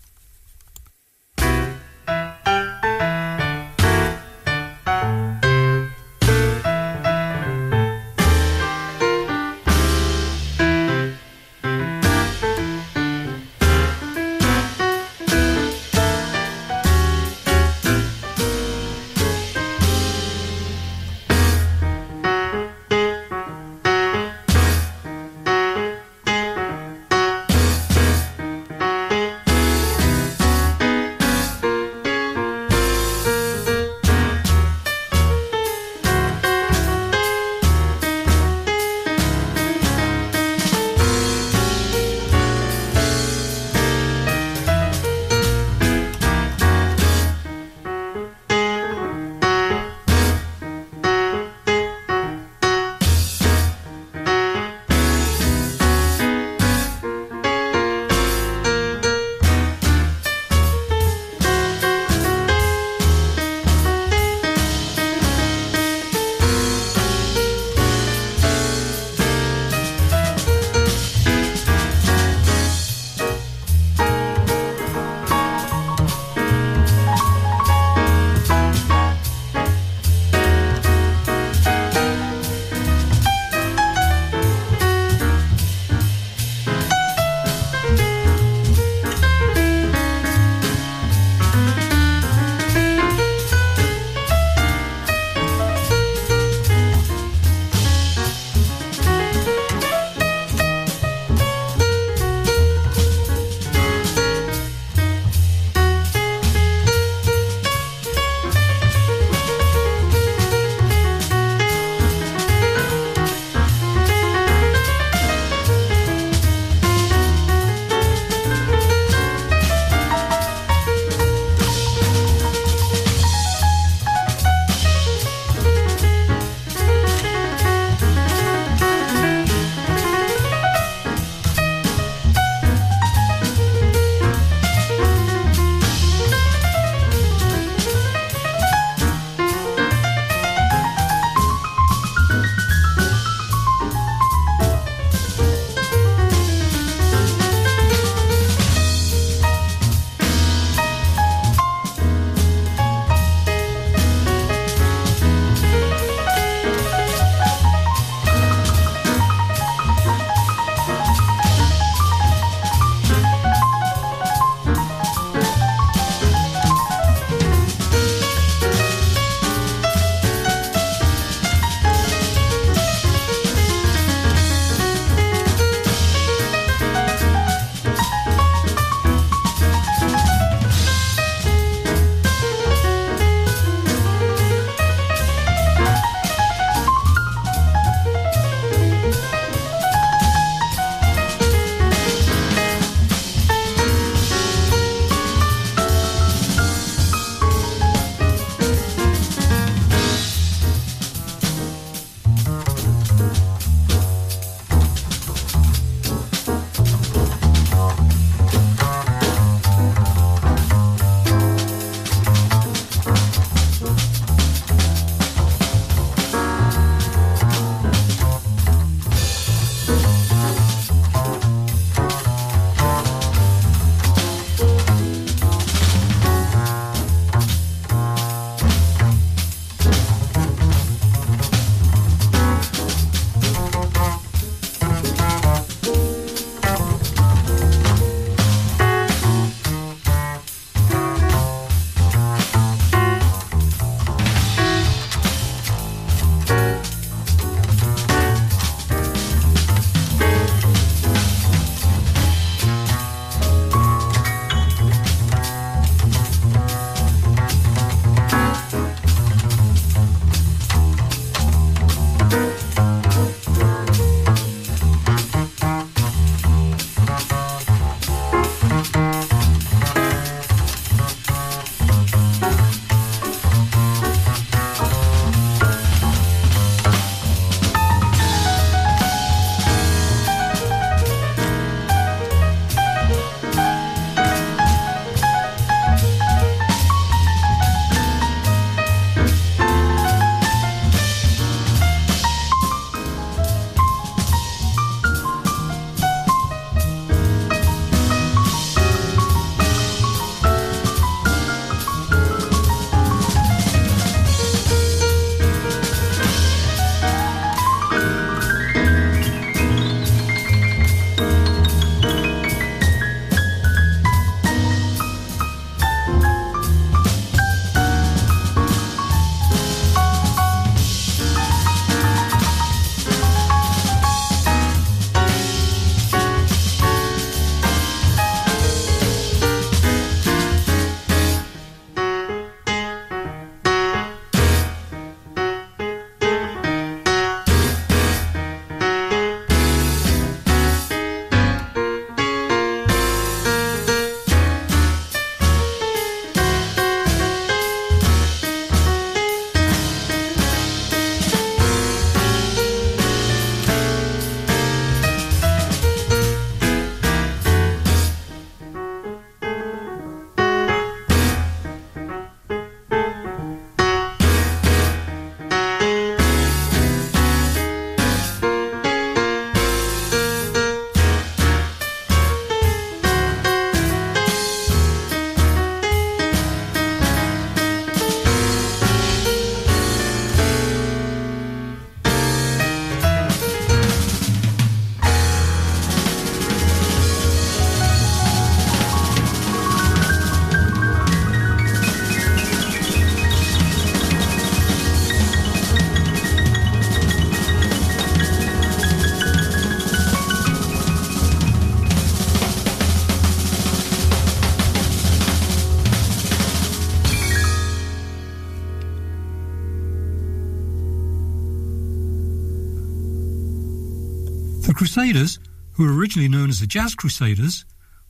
Crusaders, who were originally known as the Jazz Crusaders,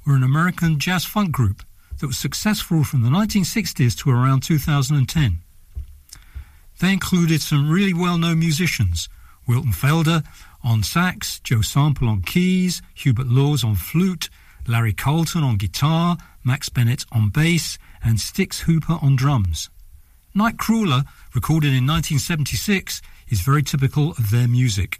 were an American jazz funk group that was successful from the 1960s to around 2010. They included some really well-known musicians, Wilton Felder on sax, Joe Sample on keys, Hubert Laws on flute, Larry Carlton on guitar, Max Bennett on bass, and Stix Hooper on drums. Nightcrawler, recorded in 1976, is very typical of their music.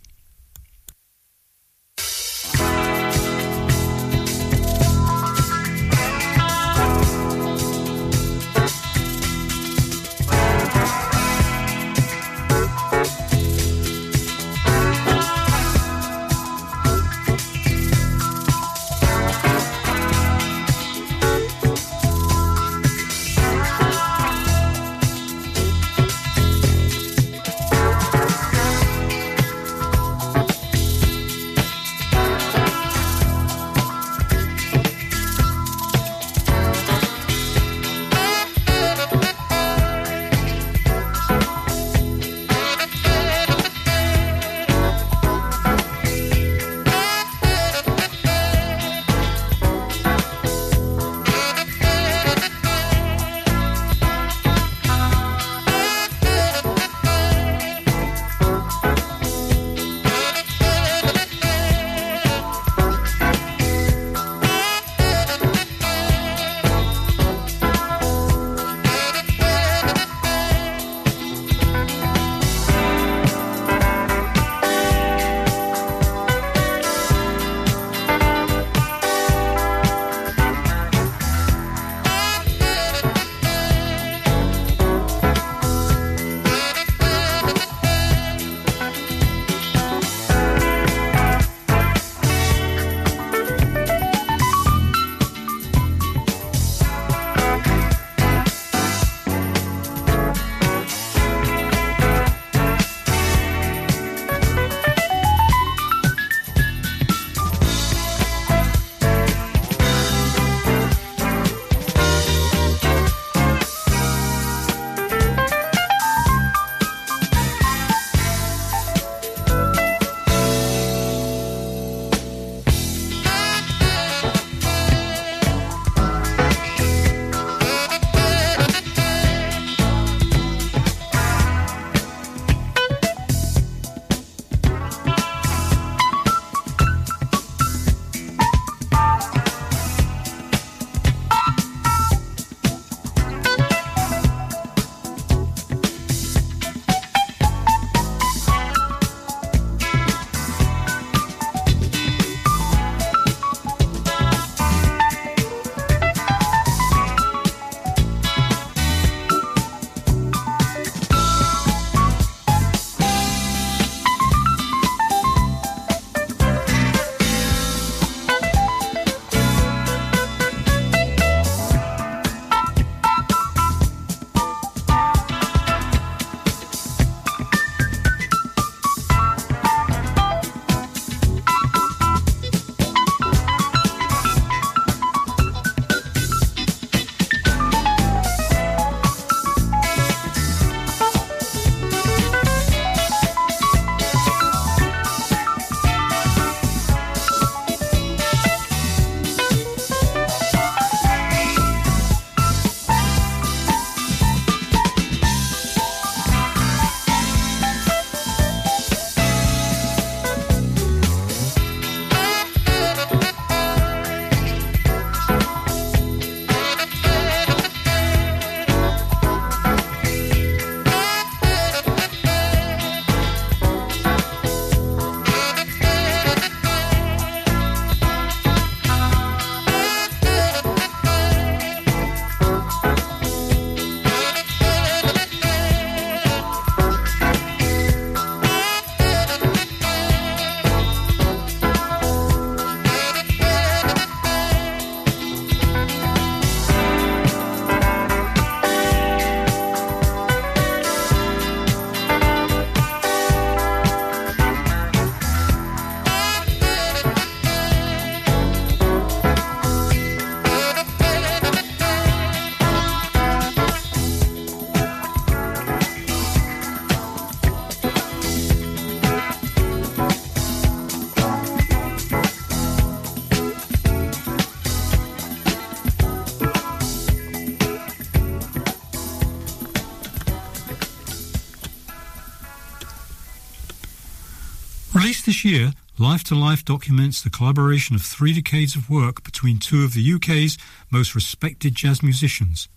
This year, Life to Life documents the collaboration of three decades of work between two of the UK's most respected jazz musicians,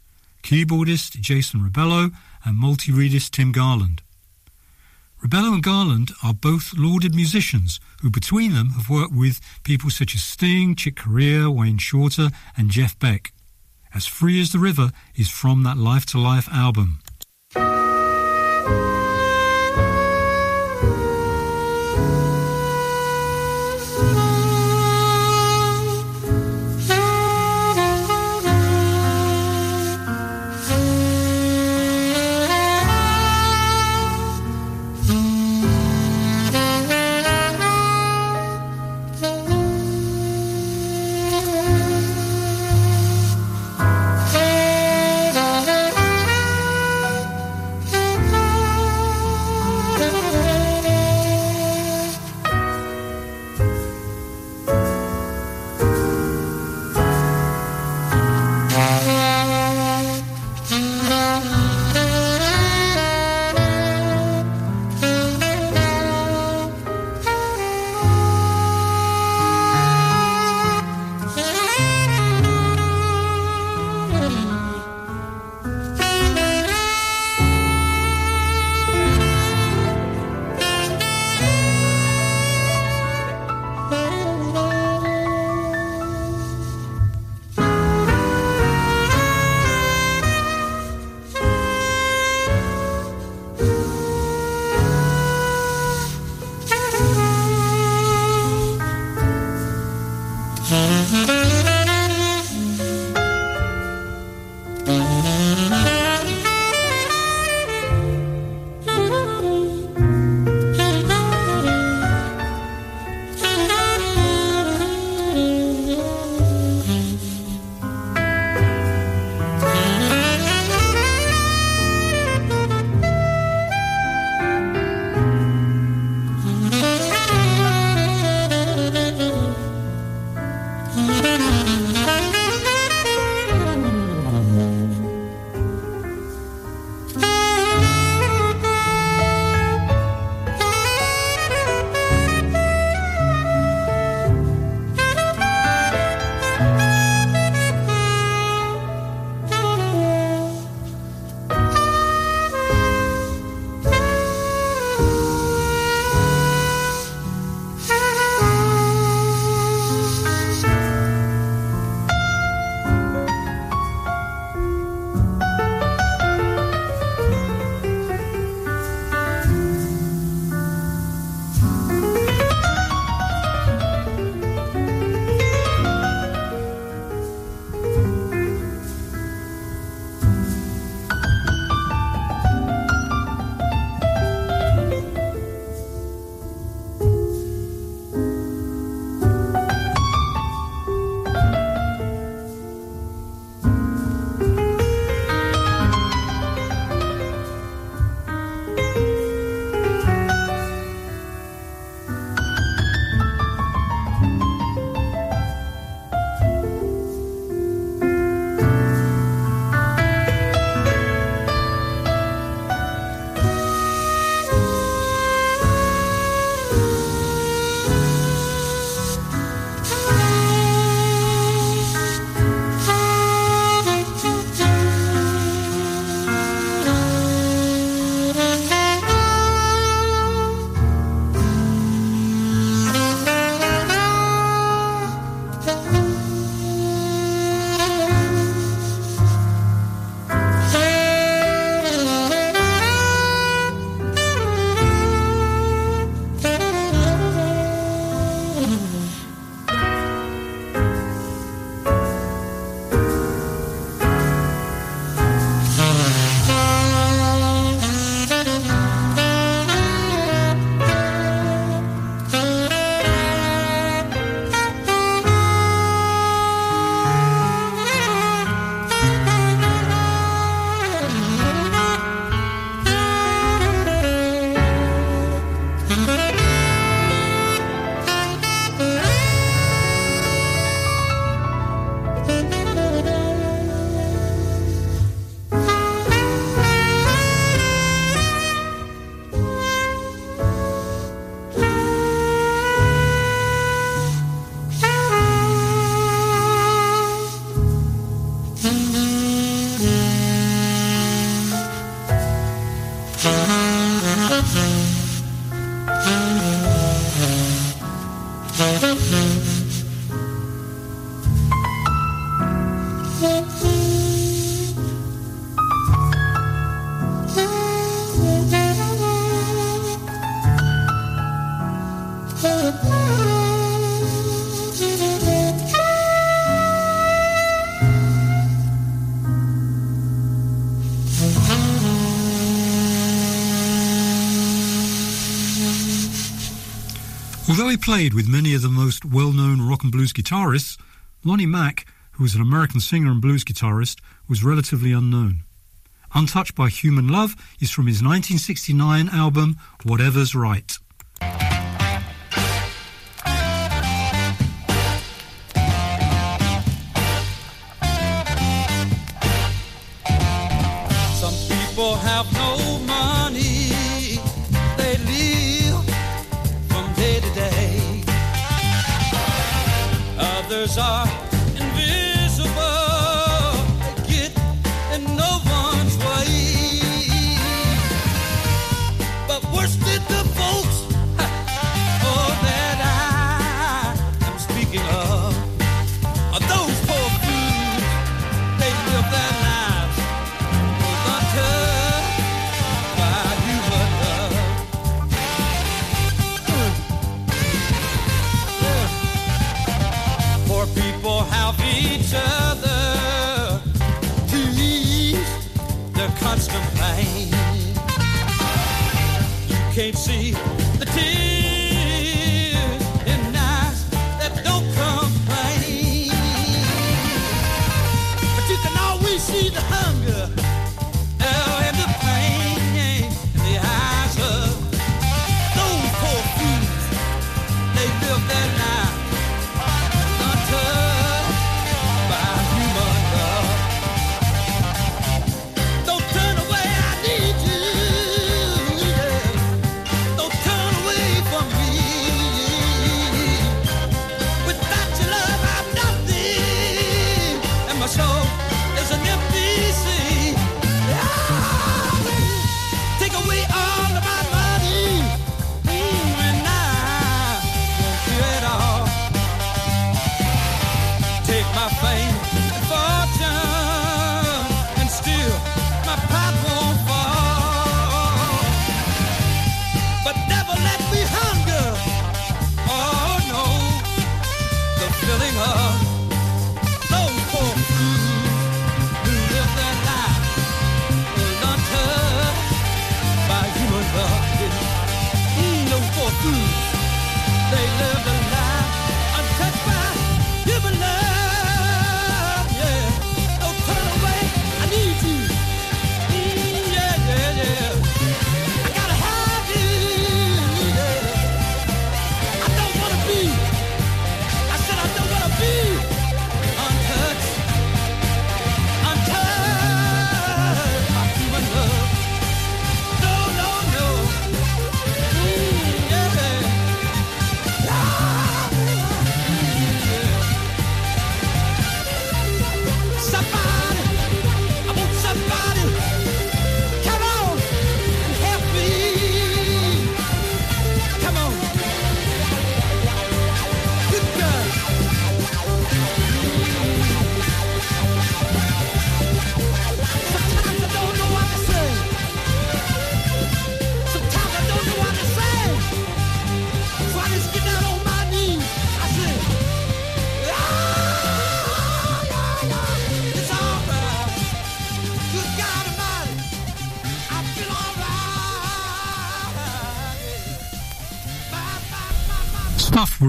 keyboardist Jason Rebello and multi-reedist Tim Garland. Rebello and Garland are both lauded musicians who between them have worked with people such as Sting, Chick Corea, Wayne Shorter and Jeff Beck. As Free as the River is from that Life to Life album. He played with many of the most well-known rock and blues guitarists, Lonnie Mack, who was an American singer and blues guitarist, was relatively unknown. Untouched by Human Love is from his 1969 album Whatever's Right.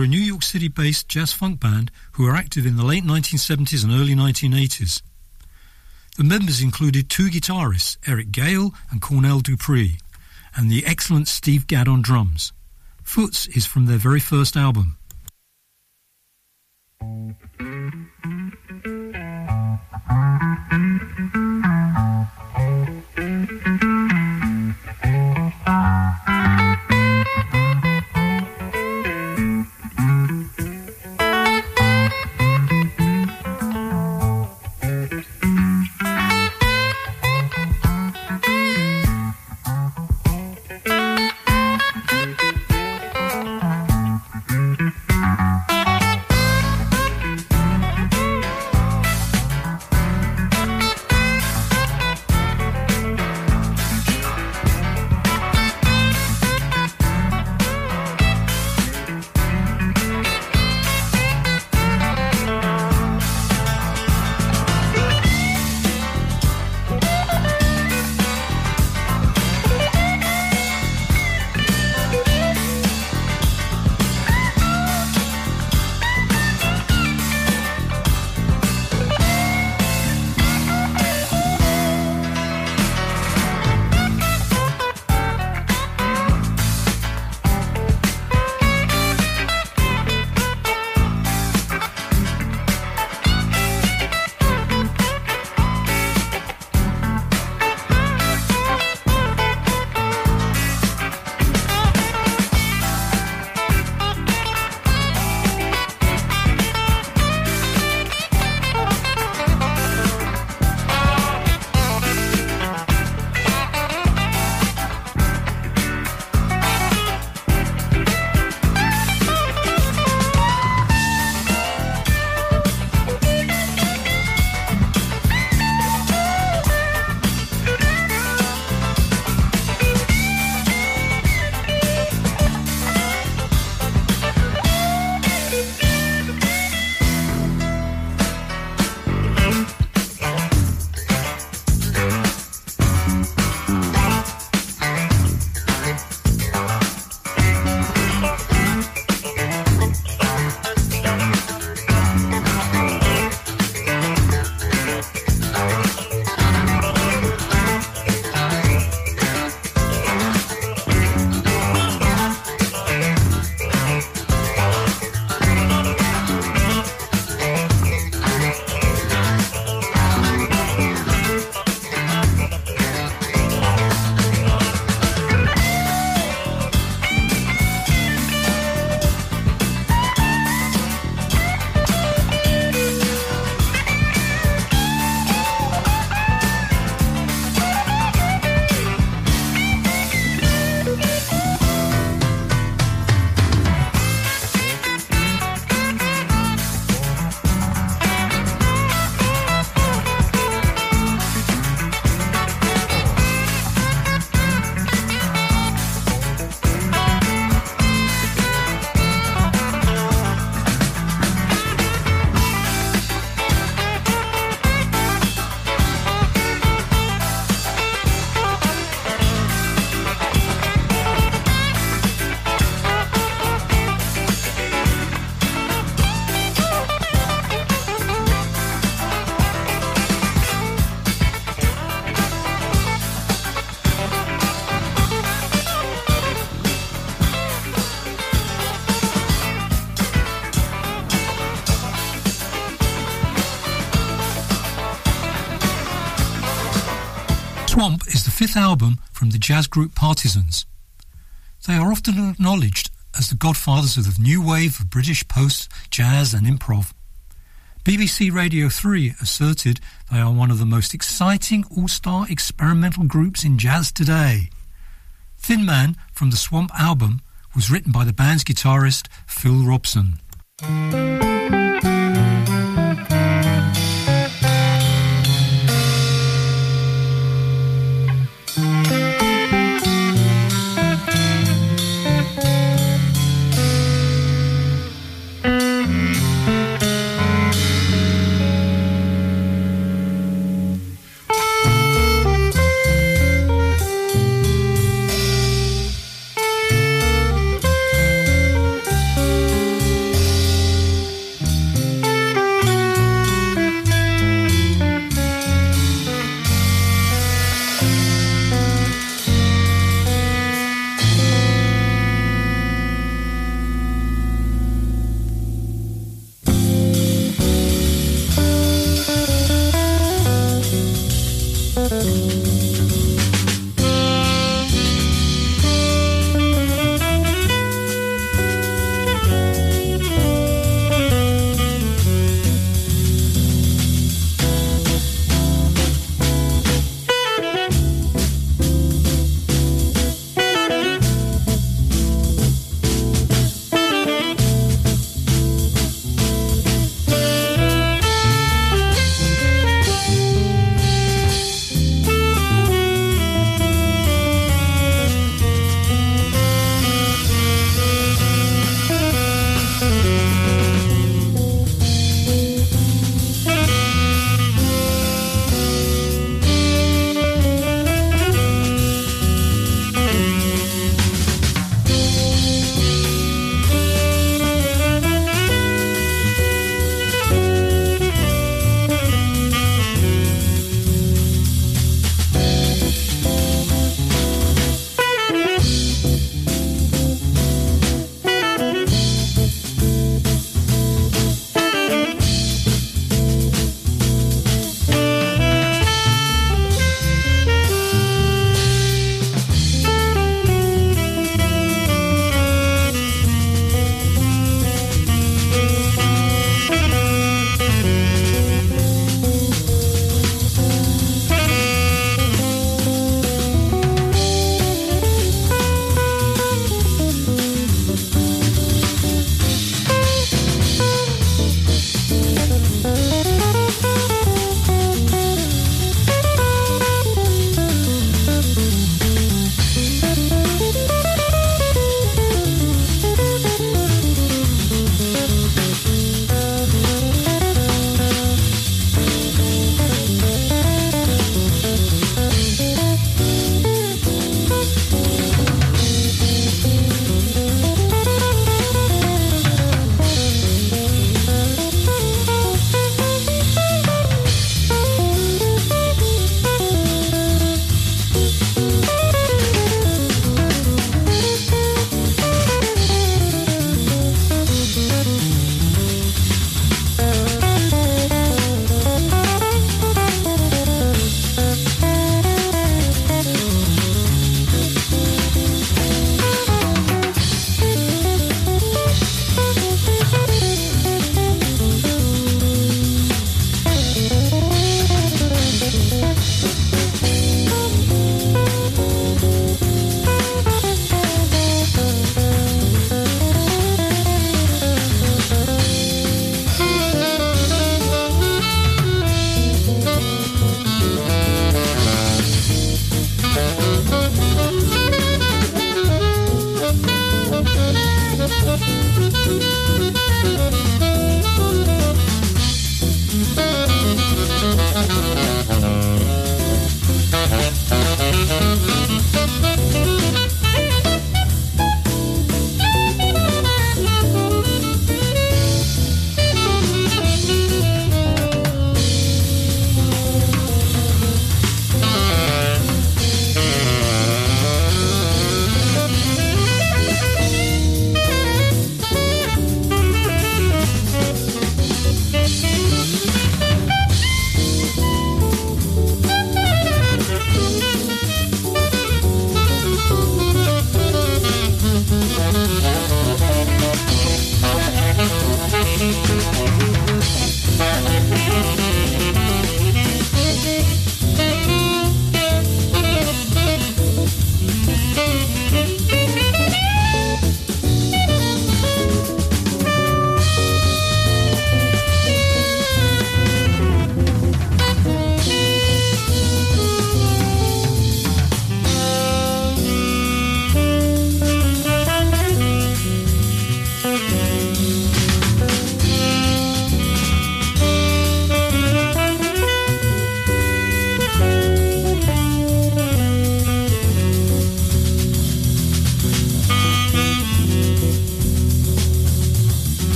were a New York City based jazz funk band who were active in the late 1970s and early 1980s. The members included two guitarists, Eric Gale and Cornell Dupree, and the excellent Steve Gadd on drums. Foots is from their very first album. Fifth album from the jazz group Partisans. They are often acknowledged as the godfathers of the new wave of British post, jazz and improv. BBC Radio 3 asserted they are one of the most exciting all-star experimental groups in jazz today. Thin Man from the Swamp album was written by the band's guitarist Phil Robson.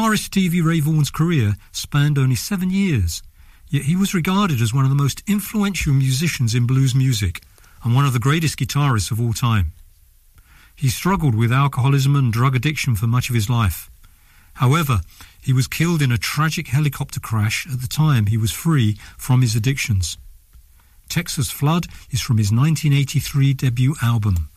Guitarist Stevie Ray Vaughan's career spanned only seven years, yet he was regarded as one of the most influential musicians in blues music and one of the greatest guitarists of all time. He struggled with alcoholism and drug addiction for much of his life. However, he was killed in a tragic helicopter crash at the time he was free from his addictions. Texas Flood is from his 1983 debut album.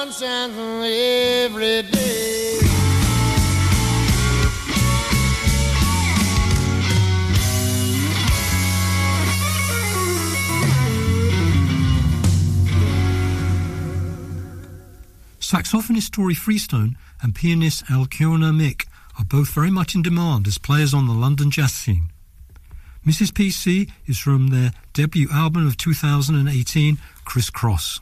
Chance every day. Saxophonist Tori Freestone and pianist Alcyona Mick are both very much in demand as players on the London jazz scene. Mrs. PC is from their debut album of 2018, Criss Cross.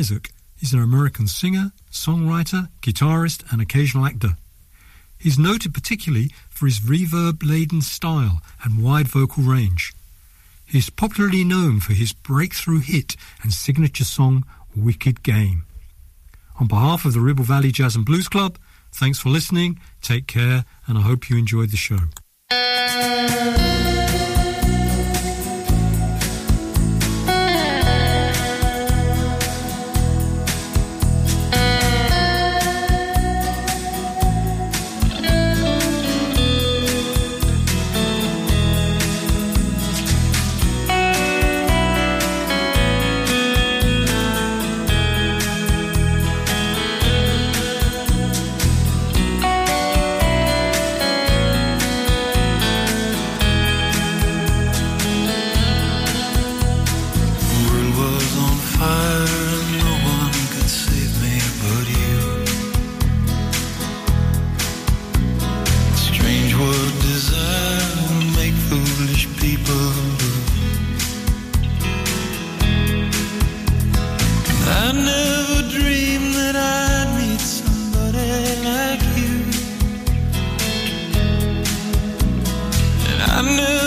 Isaak is an American singer, songwriter, guitarist, and occasional actor. He's noted particularly for his reverb laden style and wide vocal range. He's popularly known for his breakthrough hit and signature song, Wicked Game. On behalf of the Ribble Valley Jazz and Blues Club, thanks for listening, take care, and I hope you enjoyed the show. I never